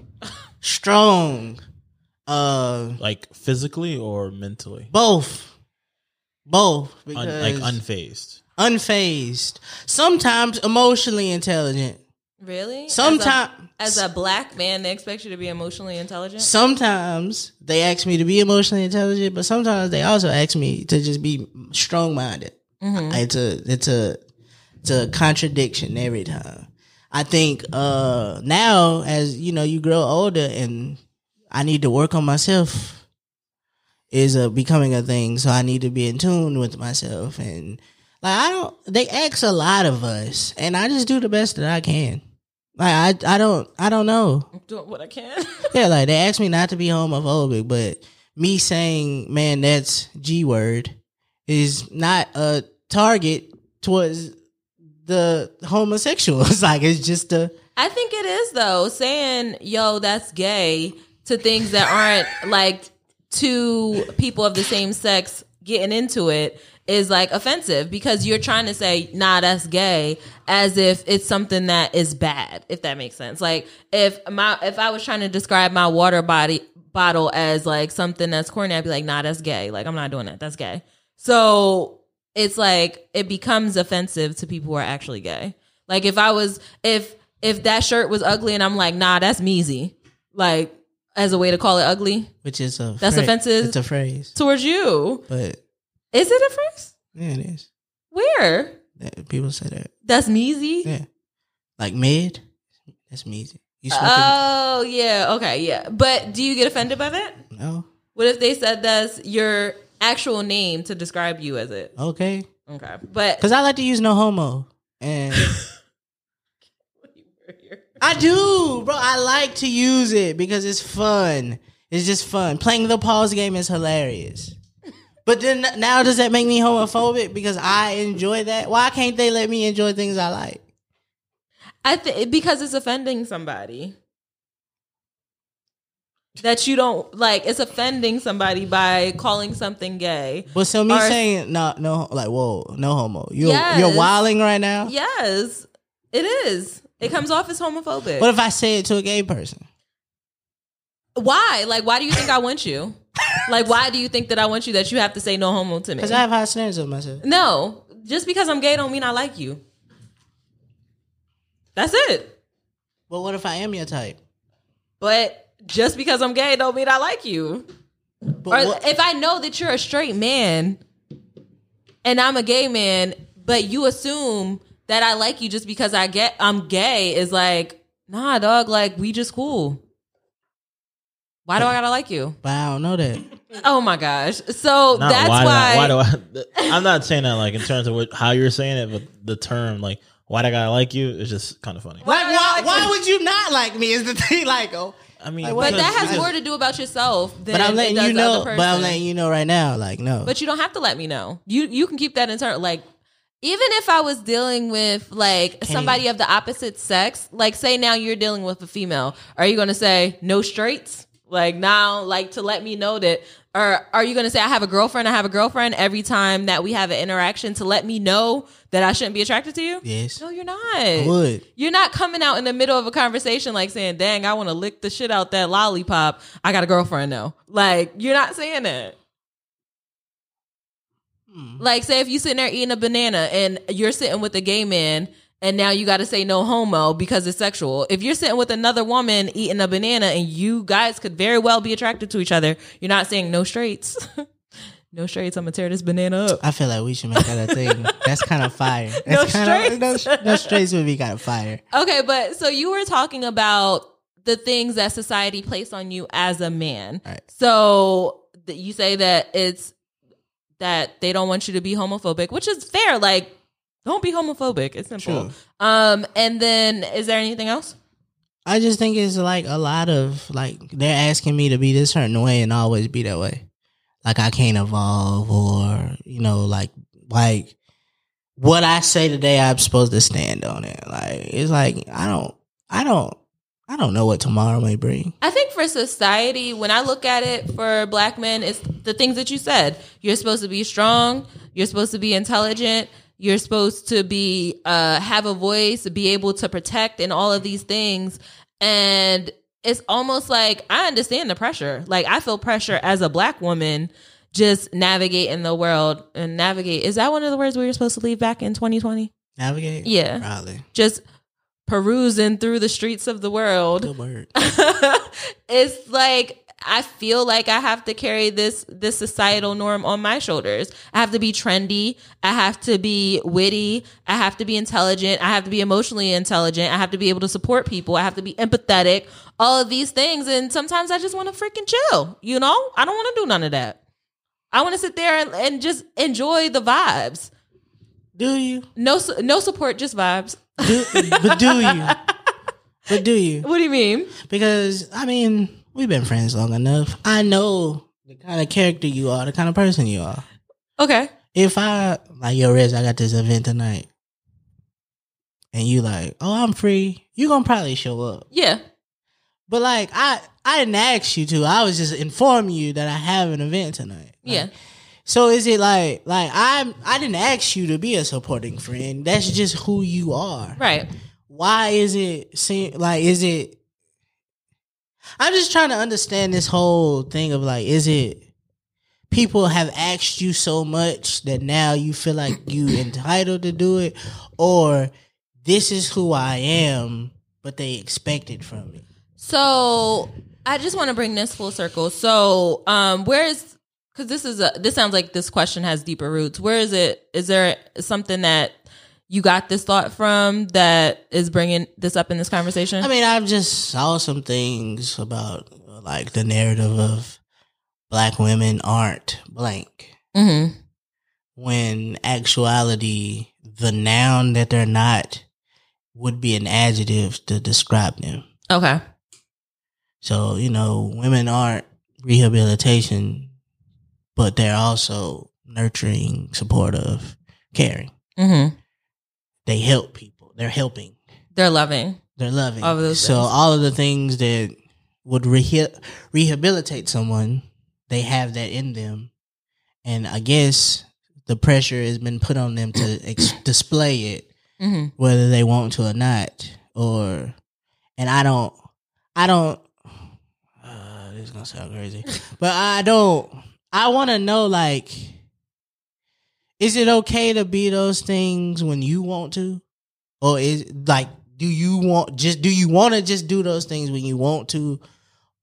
strong, uh, Like physically or mentally? both, both. Un, Because like unfazed. Unfazed. Sometimes emotionally intelligent. Really? Sometime- as a, as a black man, they expect you to be emotionally intelligent. Sometimes they ask me to be emotionally intelligent, but sometimes they also ask me to just be strong minded. It's a it's a it's a contradiction every time. I think uh now as you know you grow older and I need to work on myself is uh, becoming a thing. So I need to be in tune with myself and like I don't they ask a lot of us and I just do the best that I can. Like I I don't I don't know. I'm doing what I can. Yeah, like they asked me not to be homophobic, but me saying, man, that's G word is not a target towards the homosexuals. like it's just a I think it is though. Saying "yo, that's gay" to things that aren't like two people of the same sex getting into it is like offensive because you're trying to say "nah, that's gay" as if it's something that is bad. If that makes sense. Like if my if I was trying to describe my water body bottle as like something that's corny, I'd be like, "Nah, that's gay." Like I'm not doing that. That's gay. So it's like it becomes offensive to people who are actually gay. Like if I was if if that shirt was ugly and I'm like, nah, that's measy. Like as a way to call it ugly which is a That's phra- offensive? It's a phrase, towards you. but Is it a phrase? yeah, it is. Where? That- People say that. That's measy. Yeah, like mid. That's me. You smoking? Oh yeah, okay, yeah. But do you get offended by that? no. What if they said that's your actual name to describe you as it? Okay, Okay, but because I like to use no homo, and I do, bro. I like to use it because it's fun. It's just fun. Playing the pause game is hilarious. But then now does that make me homophobic because I enjoy that? Why can't they let me enjoy things I like? I think because it's offending somebody. That you don't like, it's offending somebody by calling something gay. But so me Or- saying no, no, like whoa, no homo. You're Yes. you're wilding right now. Yes, it is. It comes off as homophobic. What if I say it to a gay person? why? Like, why do you think I want you? Like, why do you think that I want you that you have to say no homo to me? Because I have high standards of myself. no, just because I'm gay don't mean I like you. That's it. But what if I am your type? But just because I'm gay don't mean I like you. But Or what- if I know that you're a straight man and I'm a gay man, but you assume that I like you just because I get I'm gay is like, nah, dog, like we just cool. Why do I gotta like you? but I don't know that. Oh my gosh. So Not that's why, why, I- why do I? I'm not saying that like in terms of what, how you're saying it, but the term like why do I gotta like you is just kind of funny. Why Like, why, like why would you not like me? Is the thing like oh? I mean, Like, but that has because- more to do about yourself than But I'm it letting does you know. But I'm letting you know right now. Like no. But you don't have to let me know. You you can keep that in turn. Like even if I was dealing with like somebody of the opposite sex, like say now you're dealing with a female, are you going to say no straights? Like now, like to let me know that, or are you going to say I have a girlfriend? I have a girlfriend every time that we have an interaction to let me know that I shouldn't be attracted to you? yes, No, you're I not. would. You're not coming out in the middle of a conversation like saying, "Dang, I want to lick the shit out that lollipop." I got a girlfriend now. Like you're not saying that. Hmm. Like, say if you're sitting there eating a banana and you're sitting with a gay man, and now you got to say no homo because it's sexual. If you're sitting with another woman eating a banana and you guys could very well be attracted to each other, you're not saying no straights. no straights. I'm gonna tear this banana up. I feel like we should make that a thing. That's kind of fire. No That's kind straights? of no, no straights would be kind of fire. Okay, but so you were talking about the things that society placed on you as a man. Right. So th- you say that it's that they don't want you to be homophobic, which is fair. Like, don't be homophobic. It's simple. True. Um, and then is there anything else? I just think it's like a lot of like they're asking me to be this certain way and always be that way. like I can't evolve or you know like like what I say today I'm supposed to stand on it. Like it's like I don't I don't I don't know what tomorrow may bring. I think for society, when I look at it for black men, it's the things that you said. You're supposed to be strong. You're supposed to be intelligent. You're supposed to be uh, have a voice, be able to protect, and all of these things. And it's almost like I understand the pressure. Like I feel pressure as a black woman, just navigating the world and navigate. Is that one of the words we were supposed to leave back in 2020? Navigate? Yeah. Probably. Just perusing through the streets of the world. Good word. it's like I feel like I have to carry this this societal norm on my shoulders. I have to be trendy. I have to be witty. I have to be intelligent. I have to be emotionally intelligent. I have to be able to support people. I have to be empathetic. All of these things, and sometimes I just want to freaking chill. You know, I don't want to do none of that. I want to sit there and, and just enjoy the vibes. Do you? No, no support, just vibes. Do, but do you? But do you? What do you mean? Because I mean, we've been friends long enough. I know the kind of character you are, the kind of person you are. Okay. If I like yo, Rez, I got this event tonight, and you like, oh, I'm free. You gonna probably show up. Yeah. But like, I I didn't ask you to. I was just informing you that I have an event tonight. Like, Yeah. So is it like like I'm I didn't ask you to be a supporting friend. That's just who you are. Right. Why is it seem like is it I'm just trying to understand this whole thing of like is it people have asked you so much that now you feel like you entitled to do it or this is who I am but they expect it from me. So I just want to bring this full circle. So, um, where is because this is a this sounds like this question has deeper roots. Where is it? Is there something that you got this thought from that is bringing this up in this conversation? I mean, I've just saw some things about like the narrative of black women aren't blank mm-hmm. when actuality the noun that they're not would be an adjective to describe them. Okay. So, you know, women aren't rehabilitation, but they're also nurturing, supportive, caring. Mm-hmm. They help people. They're helping. They're loving. They're loving. All so things. all of the things that would reha- rehabilitate someone, they have that in them. And I guess the pressure has been put on them to ex- display it, Mm-hmm. whether they want to or not. Or, and I don't, I don't. Uh, this is gonna sound crazy, but I don't. I want to know, like, is it okay to be those things when you want to, or is like, do you want just do you want to just do those things when you want to,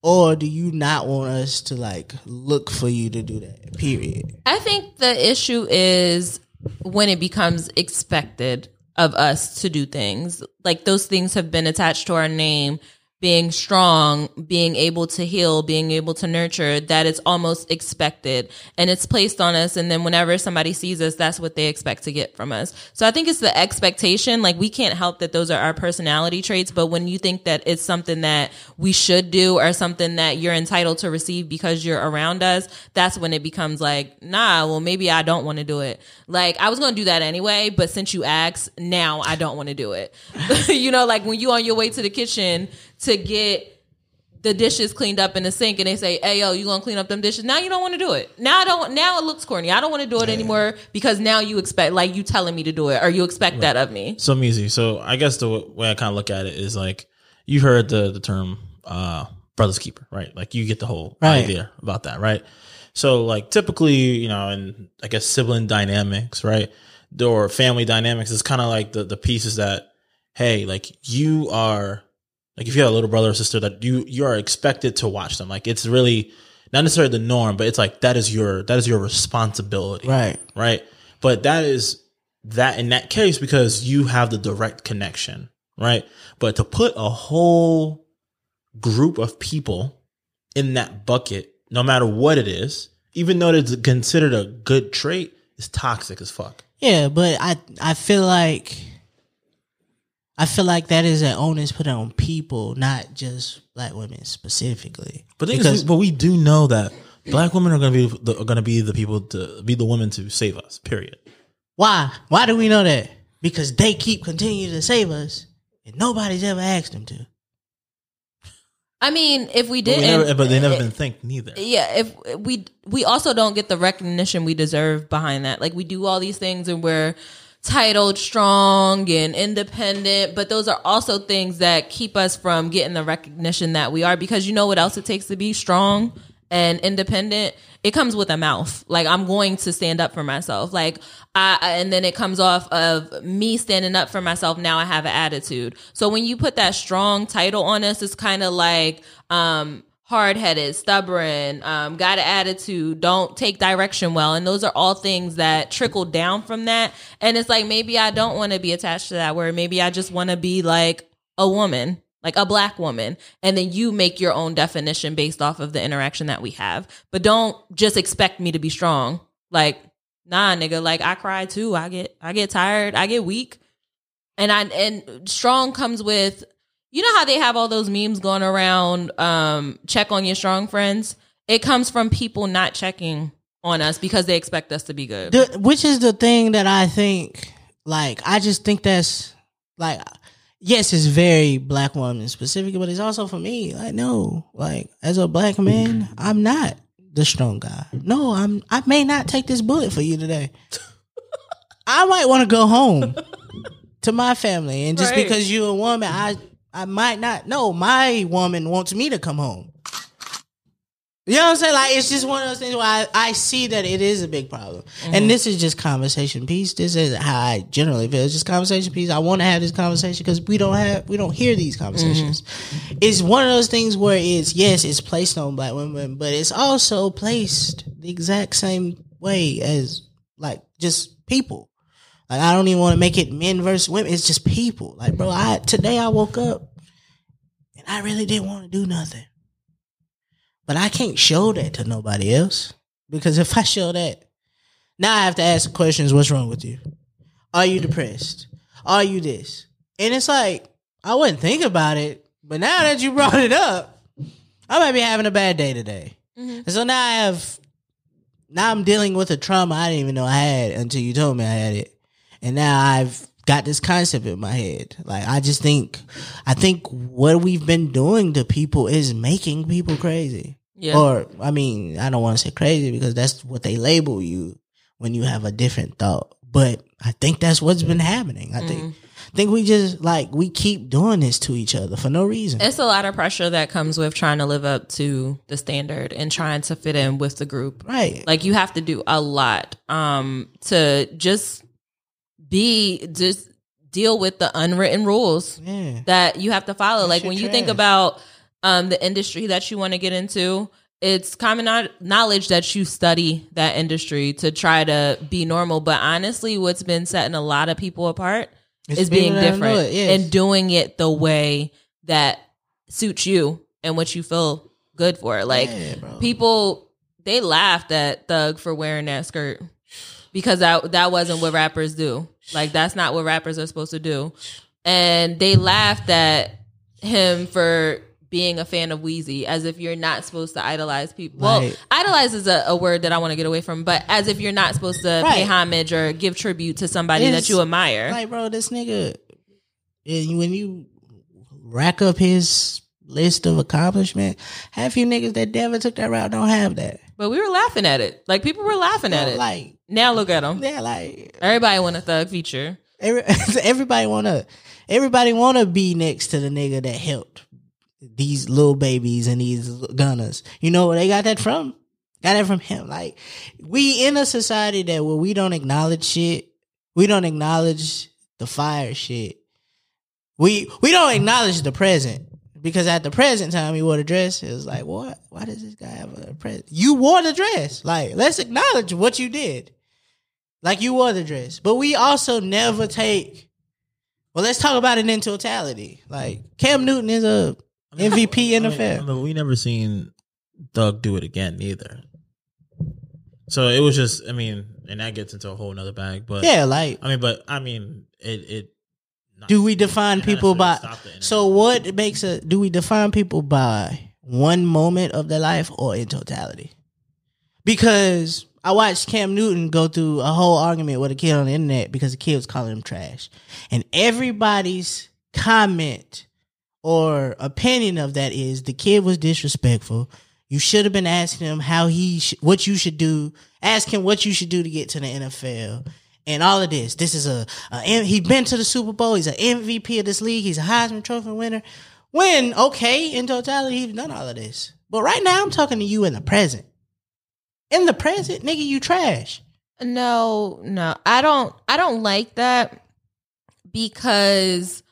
or do you not want us to like look for you to do that? Period. I think the issue is when it becomes expected of us to do things. Like those things have been attached to our name, being strong, being able to heal, being able to nurture, that it's almost expected and it's placed on us. And then whenever somebody sees us, that's what they expect to get from us. So I think it's the expectation. Like we can't help that those are our personality traits, but when you think that it's something that we should do or something that you're entitled to receive because you're around us, that's when it becomes like, nah, well, maybe I don't want to do it. Like I was going to do that anyway, but since you asked, now I don't want to do it. you know, like when you're on your way to the kitchen to get the dishes cleaned up in the sink and they say, Hey yo, you gonna clean up them dishes? Now you don't want to do it. Now I don't now it looks corny. I don't want to do it anymore because now you expect like you telling me to do it or you expect that of me. So easy. So I guess the way I kind of look at it is like you heard the the term uh brother's keeper, right? Like you get the whole Right. idea about that, right? So like typically, you know, and I guess sibling dynamics, right? Or family dynamics is kind of like the the pieces that hey, like you are like if you have a little brother or sister that you you are expected to watch them. Like it's really not necessarily the norm, but it's like that is your that is your responsibility Right. right? But that is that in that case because you have the direct connection, right? But to put a whole group of people in that bucket, no matter what it is, even though it's considered a good trait, is toxic as fuck. Yeah, but I I feel like I feel like that is an onus put on people, not just black women specifically. But because is, but we do know that Black women are gonna be the, are gonna be the people to be the women to save us. Period. Why? Why do we know that? Because they keep continuing to save us, and nobody's ever asked them to. I mean, if we didn't, never, but they never eh, been think neither. yeah if we we also don't get the recognition we deserve behind that like we do all these things and we're titled strong and independent but those are also things that keep us from getting the recognition that we are because you know what else it takes to be strong and independent? It comes with a mouth. Like i'm going to stand up for myself. Like I, and then it comes off of me standing up for myself. Now i have an attitude. So when you put that strong title on us it's kind of like um hard-headed stubborn um, got an attitude don't take direction well. And those are all things that trickle down from that. And it's like maybe i don't want to be attached to that word. Maybe i just want to be like a woman like a black woman. And then you make your own definition based off of the interaction that we have. But don't just expect me to be strong. Like nah nigga. Like i cry too. I get i get tired. I get weak. And i and strong comes with you know how they have all those memes going around um check on your strong friends it comes from people not checking on us because they expect us to be good The, which is the thing that I think, like, I just think that's like, yes, it's very black woman specific, but it's also for me. Like, no, like as a black man, I'm not the strong guy. No, I'm. I may not take this bullet for you today. I might want to go home to my family, and just Right. because you're a woman, I I might not. No, my woman wants me to come home. You know what I'm saying? Like it's just one of those things where I, I see that it is a big problem. And mm-hmm. this is just conversation piece. This is how I generally feel. It's just conversation piece. I want to have this conversation because we don't have we don't hear these conversations. Mm-hmm. It's one of those things where it's yes, it's placed on black women, but it's also placed the exact same way as like just people. Like I don't even want to make it men versus women. It's just people. Like bro, I today I woke up and I really didn't want to do nothing. But I can't show that to nobody else. Because if I show that, now I have to ask the questions what's wrong with you? Are you depressed? Are you this? And it's like, I wouldn't think about it, but now that you brought it up, I might be having a bad day today. Mm-hmm. And so now I have, now I'm dealing with a trauma I didn't even know I had until you told me I had it. And now I've got this concept in my head. Like, I just think, I think what we've been doing to people is making people crazy. yeah Or, I mean, I don't want to say crazy because that's what they label you when you have a different thought. But I think that's what's been happening. I think, I think we just like we keep doing this to each other for no reason. it's a lot of pressure that comes with trying to live up to the standard and trying to fit in with the group right? like you have to do a lot um to just be just deal with the unwritten rules yeah. that you have to follow like shit when you think about um the industry that you want to get into it's common knowledge that you study that industry to try to be normal but honestly what's been setting a lot of people apart It's is being different yes. and doing it the way that suits you and what you feel good for like Yeah, people they laughed at Thug for wearing that skirt because that that wasn't what rappers do. Like that's not what rappers are supposed to do. And they laughed at him for being a fan of Weezy as if you're not supposed to idolize people. Well, idolize is a, a word that I want to get away from, but as if you're not supposed to pay homage or give tribute to somebody It's- that you admire. Like, bro, this nigga, and when you rack up his list of accomplishment, half you niggas that never took that route don't have that. But we were laughing at it. Like people were laughing at it. Like, now look at them. they're like, Everybody want a Thug feature. Every, everybody wanna everybody wanna be next to the nigga that helped these Lil Babies and these Gunnas. You know where they got that from? Got that from him. Like we in a society that where we don't acknowledge shit, we don't acknowledge the fire shit. We we don't acknowledge the present. Because at the present time he wore the dress, it was like, what? Why does this guy have a present? You wore the dress. Like, let's acknowledge what you did. Like you wore the dress. But we also never take well, let's talk about it in totality. Like Cam Newton is a MVP in mean, NFL. Mean, we never seen Doug do it again either. So it was just, I mean, and that gets into a whole nother bag. But yeah, like I mean, but I mean, it. it not- do we define people by necessarily stopped the internet. so what makes a do we define people by one moment of their life or in totality? because I watched Cam Newton go through a whole argument with a kid on the internet because the kid was calling him trash. And everybody's comment or opinion of that is the kid was disrespectful. You should have been asking him how he, sh- what you should do. Ask him what you should do to get to the NFL. And all of this. This is a, a he's been to the Super Bowl. He's an MVP of this league. He's a Heisman Trophy winner. When okay, in totality, he's done all of this. But right now, I'm talking to you in the present. In the present, nigga, you trash. No, no. I don't I don't like that because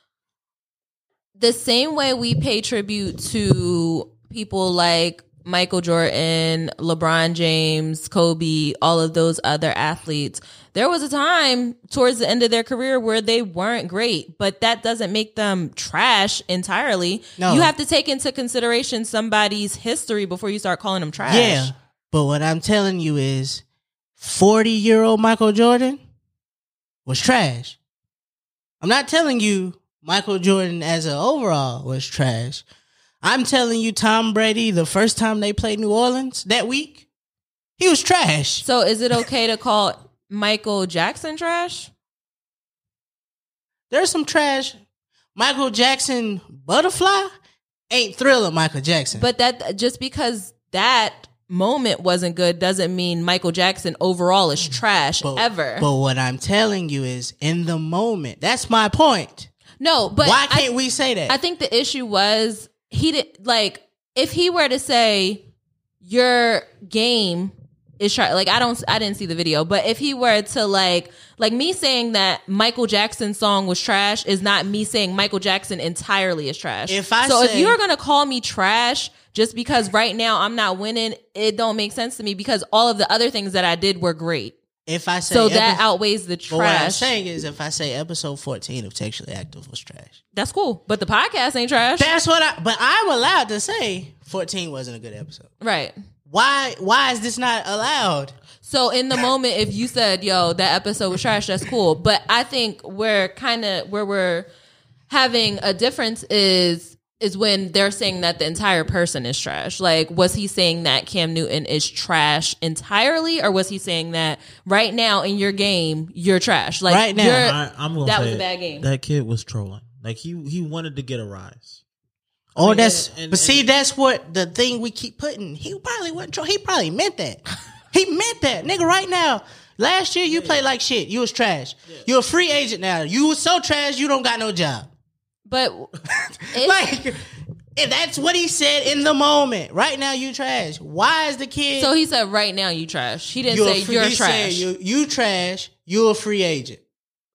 the same way we pay tribute to people like Michael Jordan, LeBron James, Kobe, all of those other athletes, there was a time towards the end of their career where they weren't great, but that doesn't make them trash entirely. No. You have to take into consideration somebody's history before you start calling them trash. Yeah. But what I'm telling you is 40 year old Michael Jordan was trash. I'm not telling you Michael Jordan as an overall was trash. I'm telling you Tom Brady, the first time they played New Orleans that week, he was trash. So is it okay to call Michael Jackson trash? There's some trash. Michael Jackson butterfly ain't thrilling Michael Jackson. But that just because that moment wasn't good doesn't mean Michael Jackson overall is mm. trash But- ever. But what I'm telling you is in the moment. That's my point. no, but Why can't we say that? I think the issue was he didn't like if he were to say your game is try like I don't I didn't see the video, but if he were to like like me saying that Michael Jackson's song was trash is not me saying Michael Jackson entirely is trash. If I so if you're gonna call me trash just because right now I'm not winning, it don't make sense to me because all of the other things that I did were great. if I say So epi- that outweighs the But what I'm saying is, if I say episode 14 of Textually Active was trash, That's cool, but the podcast ain't trash, that's what I. But I'm allowed to say 14 wasn't a good episode. right? Why? Why is this not allowed? So in the moment, if you said, "Yo, that episode was trash," that's cool. But I think we're kind of where we're having a difference is is when they're saying that the entire person is trash. Like, was he saying that Cam Newton is trash entirely, or was he saying that right now in your game you're trash? Like Right now, I, I'm gonna that was a bad game. That kid was trolling. Like he he wanted to get a rise. Oh, mean, that's. and- and- but see, and- that's what the thing we keep putting. He probably wasn't. He probably meant that. he meant that, nigga. Right now, last year you played like shit. You was trash. You're a free agent now. You was so trash. You don't got no job. but Like. If that's what he said in the moment. Right now, you trash. Why is the kid? so he said, "Right now you trash." He didn't You're say free- you're he trash. said you you trash. You're a free agent.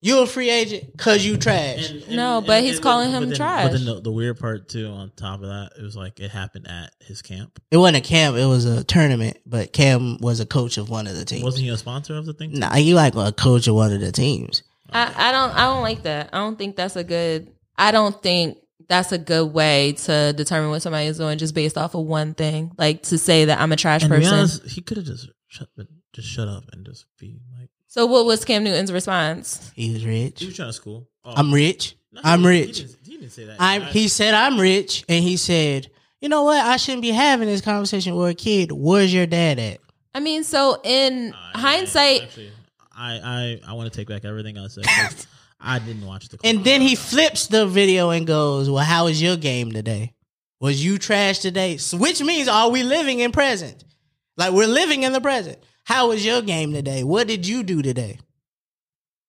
You're a free agent because you trash. No, but he's calling him but then, trash. But then the, the weird part too, on top of that, it was like it happened at his camp. it wasn't a camp. It was a tournament. But Cam was a coach of one of the teams. Wasn't he a sponsor of the thing? Nah, you like a coach of one of the teams. I, I don't I don't like that. I don't think that's a good I don't think that's a good way to determine what somebody is doing just based off of one thing. Like to say that I'm a trash And person. honest, he could have just shut, just shut up and just be like, so what was Cam Newton's response? He's rich. he was trying to school. Oh, I'm rich. no, I'm he- rich. He didn't, he didn't say that. I'm. He said I'm rich, and he said, "You know what? I shouldn't be having this conversation with a kid. Where's your dad at?" I mean, so in I- hindsight, actually, I I I want to take back everything I said. I didn't watch the. And then he flips the video and goes, "Well, how was your game today? Was you trash today?" Which means, are we living in present? Like we're living in the present. How was your game today? What did you do today?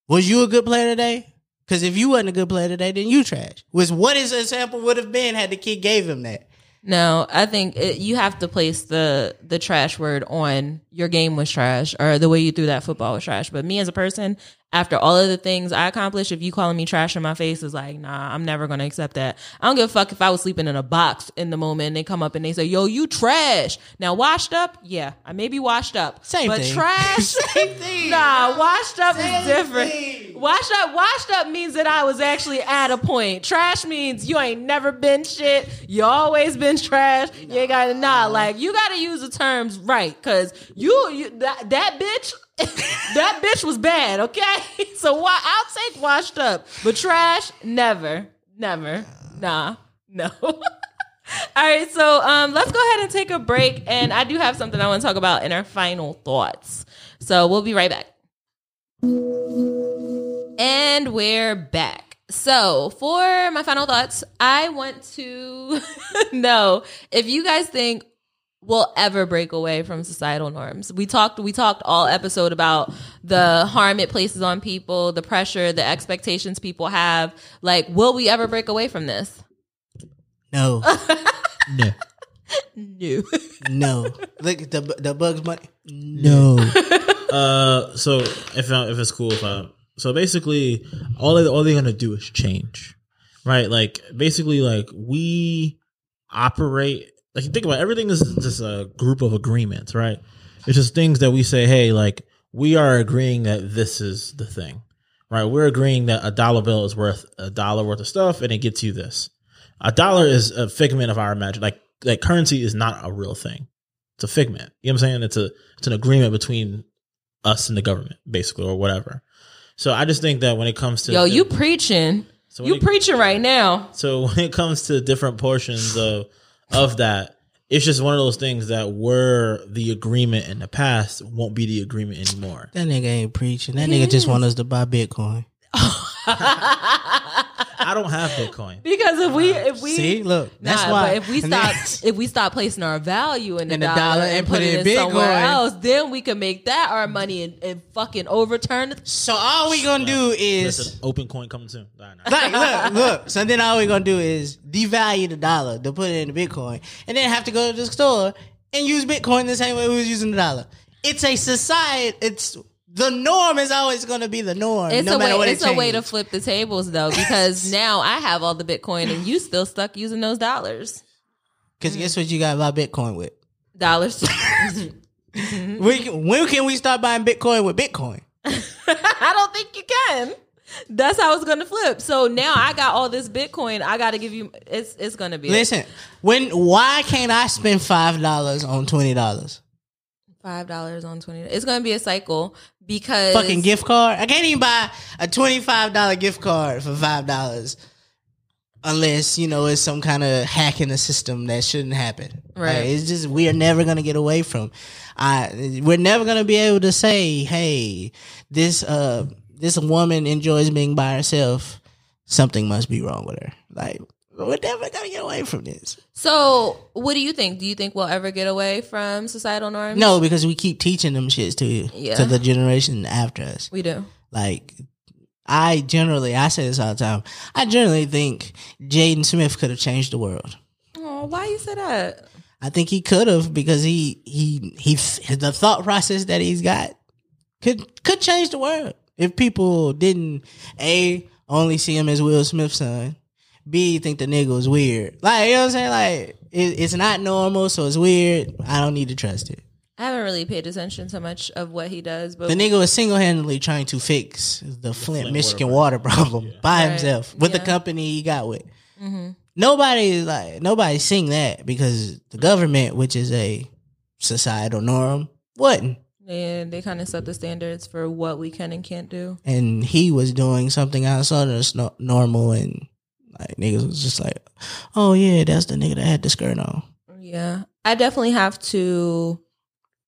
Was you a good player today? Because if you wasn't a good player today, then you trash. Was what his example would have been had the kid gave him that. no, I think it, you have to place the the trash word on your game was trash or the way you threw that football was trash. But me as a person, after all of the things I accomplished, if you calling me trash in my face is like, nah, I'm never gonna accept that. I don't give a fuck if I was sleeping in a box in the moment and they come up and they say, yo, you trash. Now washed up, yeah, I may be washed up. Same but thing. trash, Same thing. Nah, washed up is different. thing. Washed up, washed up means that I was actually at a point. Trash means you ain't never been shit. You always been trash. You ain't gotta nah, like you gotta use the terms right, cause you, you that, that bitch, that bitch was bad. Okay, so why I'll take washed up, but trash never, never, nah, no. All right, so um, let's go ahead and take a break. And I do have something I want to talk about in our final thoughts. So we'll be right back. And we're back. So for my final thoughts, I want to know if you guys think we'll ever break away from societal norms. We talked we talked all episode about the harm it places on people, the pressure, the expectations people have. Like, will we ever break away from this? No, No. No. no. Look at the the Bugs Bunny. No. Uh, so if I, if it's cool, if I so basically all they all they're gonna do is change, right? Like basically, like we operate. Like think about it, everything is just a group of agreements, right? It's just things that we say, hey, like we are agreeing that this is the thing, right? We're agreeing that a dollar bill is worth a dollar worth of stuff, and it gets you this. A dollar is a figment of our imagination. Like like currency is not a real thing. It's a figment. You know what I'm saying? It's a it's an agreement between us and the government, basically, or whatever. So I just think that when it comes to Yo, you preaching. so You it- preaching right now. so when it comes to different portions of of that, it's just one of those things that were the agreement in the past won't be the agreement anymore. That nigga ain't preaching. That nigga just want us to buy Bitcoin. I don't have Bitcoin. Because if we uh, if we See, look, that's nah, why. but if we stop if we stop placing our value in the, In the dollar, dollar and, and put put it it in in somewhere Bitcoin. else, then we can make that our money and, and fucking overturn the so all we gonna do is Listen, open coin coming soon. All right, nah. like, look, look. So then all we gonna do is devalue the dollar to put it in the Bitcoin, and then have to go to the store and use Bitcoin the same way we was using the dollar. It's a society. It's the norm is always gonna be the norm. It's no a way. It's it a way to flip the tables, though, because now I have all the Bitcoin and you still stuck using those dollars. Because guess what you got to buy Bitcoin with? Dollars. Mm-hmm. We when can we start buying Bitcoin with Bitcoin? I don't think you can. That's how it's gonna flip. So now I got all this Bitcoin. I got to give you. It's it's gonna be Listen, when why can't I spend five dollars on twenty dollars? five dollars on twenty. It's gonna be a cycle because Fucking gift card. I can't even buy a twenty five dollar gift card for five dollars. Unless you know it's some kind of hack in the system that shouldn't happen. Right. Like, it's just we are never gonna get away from. I we're never gonna be able to say, hey, this uh this woman enjoys being by herself. Something must be wrong with her. Like we're never gonna get away from this. So, what do you think? Do you think we'll ever get away from societal norms? No, because we keep teaching them shits to Yeah. to the generation after us. we do. Like I generally, I say this all the time. I generally think Jaden Smith could have changed the world. Oh, why you say that? I think he could have because he he he the thought process that he's got could could change the world if people didn't a only see him as Will Smith's son. B think the nigga was weird. Like you know what I'm saying? Like it, it's not normal, so it's weird. I don't need to trust it. I haven't really paid attention to much of what he does, but The nigga was single handedly trying to fix the Flint, Flint Michigan water water, problem by Right. himself with the company he got with. Mm-hmm. Nobody is like nobody's seeing that because the government, which is a societal norm, wasn't. they they kind of set the standards for what we can and can't do. And he was doing something outside of the sno- normal, and like niggas was just like, "Oh yeah, that's the nigga that had the skirt on." Yeah, I definitely have to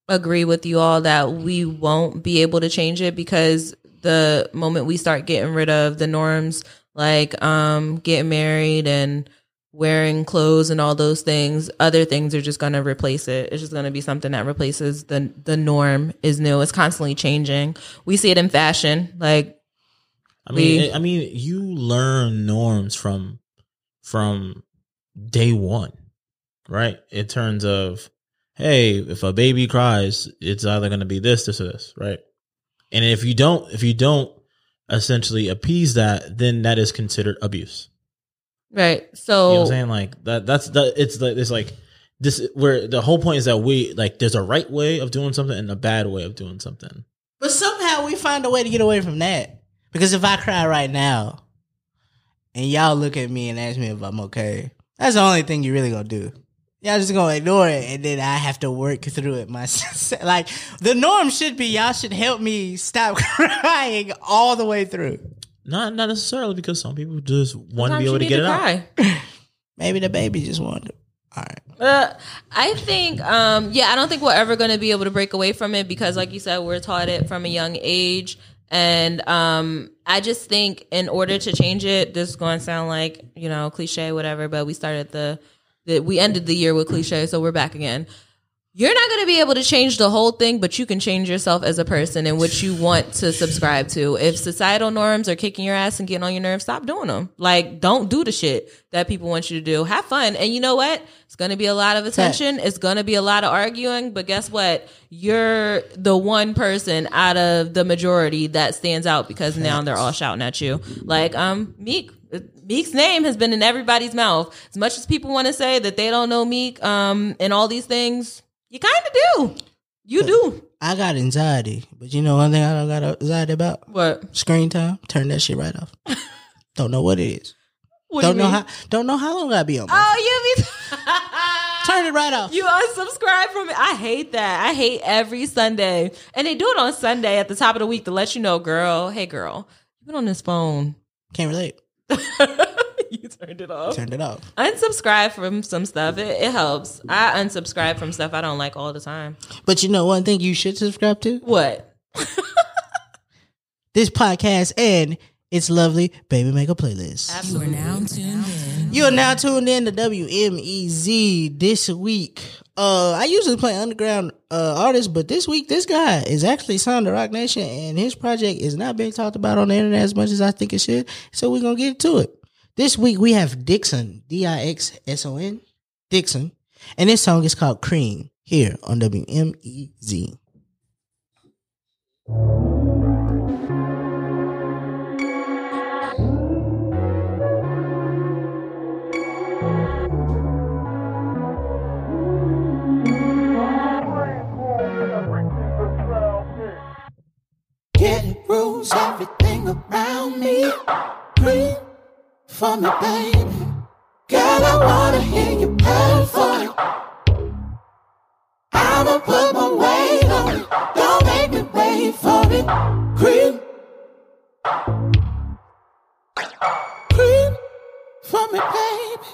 agree with you all that we won't be able to change it because the moment we start getting rid of the norms like um getting married and wearing clothes and all those things other things are just going to replace it. It's just going to be something that replaces the the norm is new. It's constantly changing. We see it in fashion. Like I mean, We- I mean, you learn norms from from day one, right? In terms of, hey, if a baby cries, it's either going to be this, this, or this, right? And if you don't, if you don't essentially appease that, then that is considered abuse. right You so know what I'm saying? Like that. That's that. It's like it's like this. Where the whole point is that we like there's a right way of doing something and a bad way of doing something. But somehow we find a way to get away from that. Because if I cry right now and y'all look at me and ask me if I'm okay, that's the only thing you really gonna do. Y'all just gonna ignore it and then I have to work through it myself. like the norm should be y'all should help me stop crying all the way through. Not not necessarily because some people just want to be able to get to it out. Maybe the baby just wanted All right. Uh, I think, um, yeah, I don't think we're ever going to be able to break away from it because, like you said, we're taught it from a young age. And um, I just think in order to change it, this is going to sound like, you know, cliche, whatever, but we started the, the we ended the year with cliche, so we're back again. You're not going to be able to change the whole thing, but you can change yourself as a person and what you want to subscribe to. If societal norms are kicking your ass and getting on your nerves, stop doing them. Like, don't do the shit that people want you to do. Have fun. And you know what? It's going to be a lot of attention. It's going to be a lot of arguing, but guess what? You're the one person out of the majority that stands out because now they're all shouting at you. Like, um, Meek, Meek's name has been in everybody's mouth. As much as people want to say that they don't know Meek, um, and all these things, you kind of do. You do. I got anxiety, but you know one thing I don't got anxiety about? What? Screen time. Turn that shit right off. don't know what it is. What don't do you know mean? how. Don't know how long I be on. my Oh, you be. Turn it right off. You unsubscribe from it. I hate that. I hate every Sunday. And they do it on Sunday at the top of the week to let you know, girl, hey girl, you've been on this phone. Can't relate. you turned it off. Turned it off. Unsubscribe from some stuff. It, it helps. I unsubscribe from stuff I don't like all the time. But you know one thing you should subscribe to What? this podcast and it's lovely baby make a playlist. You are now tuned in. You are now tuned in to WMEZ this week. Uh, I usually play underground uh, artists, but this week this guy is actually signed to Roc Nation, and his project is not being talked about on the internet as much as I think it should. So we're gonna get to it. This week we have Dixson, D I X S O N, Dixson, and this song is called Cream here on WMEZ. Get it rules everything around me. Breathe for me, baby. Girl, I wanna hear you pray for it. I'ma put my weight on it. Don't make me wait for it. Cream. Cream for me, baby.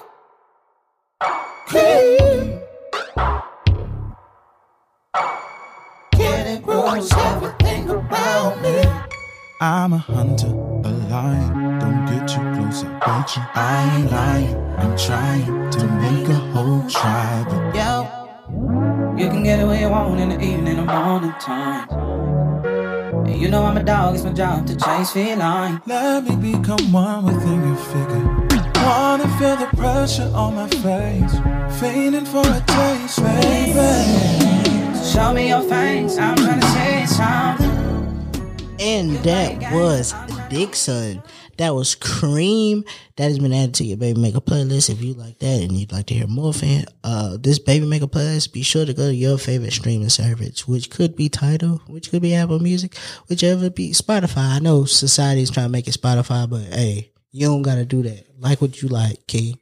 Cream. Get it rules everything around me. I'm a hunter, a lion. Don't get too close, I bet you. I ain't lying. I'm trying to make a whole tribe. Yo, you can get it where you want in the evening or morning time. And you know I'm a dog, it's my job to chase feline. Let me become one within your figure. Wanna feel the pressure on my face. Fainting for a taste, baby. Show me your face, I'm trying to say something. And that was Dixson. That was Cream. That has been added to your Baby Maker playlist. If you like that and you'd like to hear more fan, uh, this Baby Maker playlist, be sure to go to your favorite streaming service, which could be Tidal, which could be Apple Music, whichever be Spotify. I know society's trying to make it Spotify, but hey, you don't gotta do that. Like what you like, King.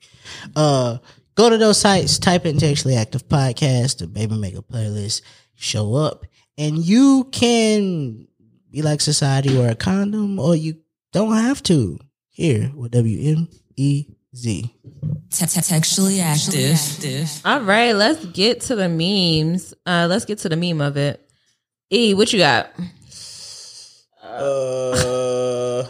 Uh, go to those sites, type in Textually Active Podcast, the Baby Maker playlist, show up, and you can be like society or a condom, or you don't have to. Here with WMEZ. Textually active. All right, let's get to the memes. Uh, let's get to the meme of it. E, what you got? Uh,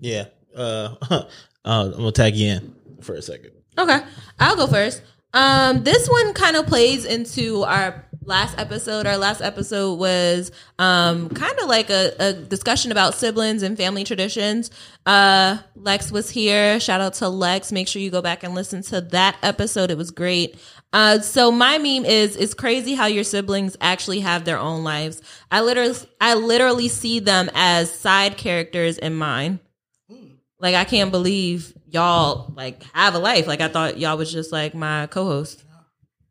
yeah. Uh, uh, I'm gonna tag you in for a second. Okay, I'll go first. Um, this one kind of plays into our last episode. Our last episode was um kind of like a, a discussion about siblings and family traditions. Uh, Lex was here. Shout out to Lex. Make sure you go back and listen to that episode. It was great. Uh, so my meme is it's crazy how your siblings actually have their own lives. I literally I literally see them as side characters in mine. Like I can't believe y'all like have a life. Like I thought y'all was just like my co-host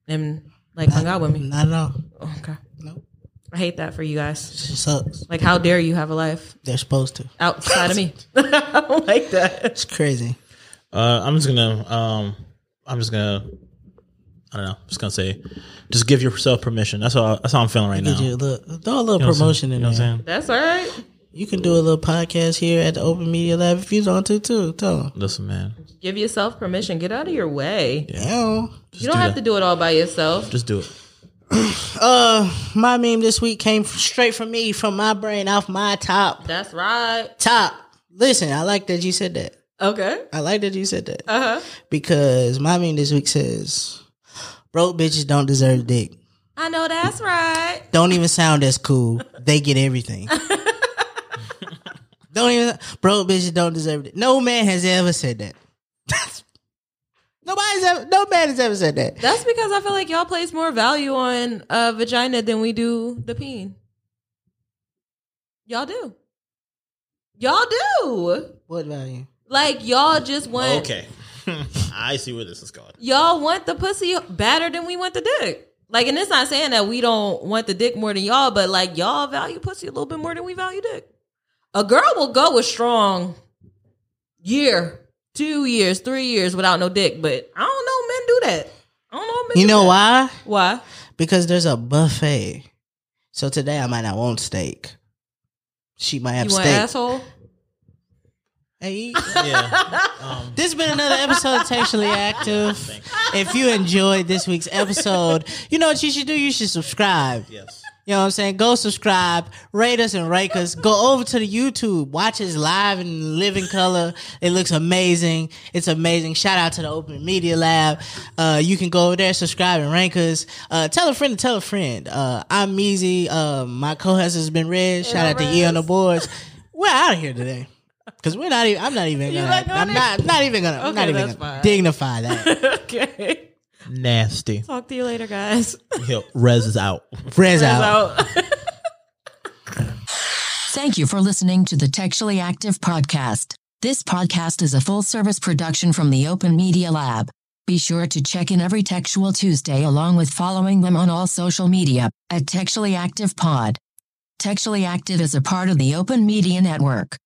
and like hung out with me. Not at all. Okay. Nope. I hate that for you guys. It sucks. Like how dare you have a life They're supposed to. outside of me? I don't like that. It's crazy. Uh, I'm just gonna, um, I'm just gonna, I don't know, just gonna say, just give yourself permission. That's all. That's how I'm feeling right now. Get you a little, throw a little You know what I'm promotion saying? in You know what there. I'm saying? That's all right. You can do a little podcast here at the Open Media Lab if you want to too. Tell them. Listen, man. Give yourself permission. Get out of your way. Yeah. you don't have to do it all by yourself. Just do it. Uh, my meme this week came straight from me, from my brain, off my top. That's right. Top. Listen, I like that you said that. Okay. I like that you said that Uh huh. because my meme this week says, "Broke bitches don't deserve dick. I know that's right. Don't even sound as cool. They get everything. don't even broke bitches don't deserve it. No man has ever said that. Nobody's ever. No man has ever said that. That's because I feel like y'all place more value on uh, vagina than we do the peen. Y'all do. Y'all do. What value? Like y'all just want Okay. I see where this is going. y'all want the pussy better than we want the dick. Like, and it's not saying that we don't want the dick more than y'all, but like y'all value pussy a little bit more than we value dick. A girl will go a strong year, two years, three years without no dick, but I don't know men do that. I don't know men You do know that. why? Why? Because there's a buffet. So today I might not want steak. She might have You steak. asshole? Hey, Yeah. Um, this has been another episode of Textually Active. If you enjoyed this week's episode, you know what you should do? You should subscribe. yes. You know what I'm saying? Go subscribe, rate us and rate us. Go over to the YouTube, watch us live and live in living color. It looks amazing. It's amazing. Shout out to the Open Media Lab. Uh, you can go over there, subscribe and rank us. Uh, tell a friend to tell a friend. Uh, I'm Meezy. Uh, my co-host has been Red. Shout out to E on the boards. We're out of here today. Cause we're not even. I'm not even. Gonna, I'm not. Not even gonna. I'm Okay, not even gonna fine. dignify that. okay. Nasty. Talk to you later, guys. Yo, Rez is out. Friends out. out. Thank you for listening to the Textually Active podcast. This podcast is a full service production from the Open Media Lab. Be sure to check in every Textual Tuesday along with following them on all social media at Textually Active Pod. Textually Active is a part of the Open Media Network.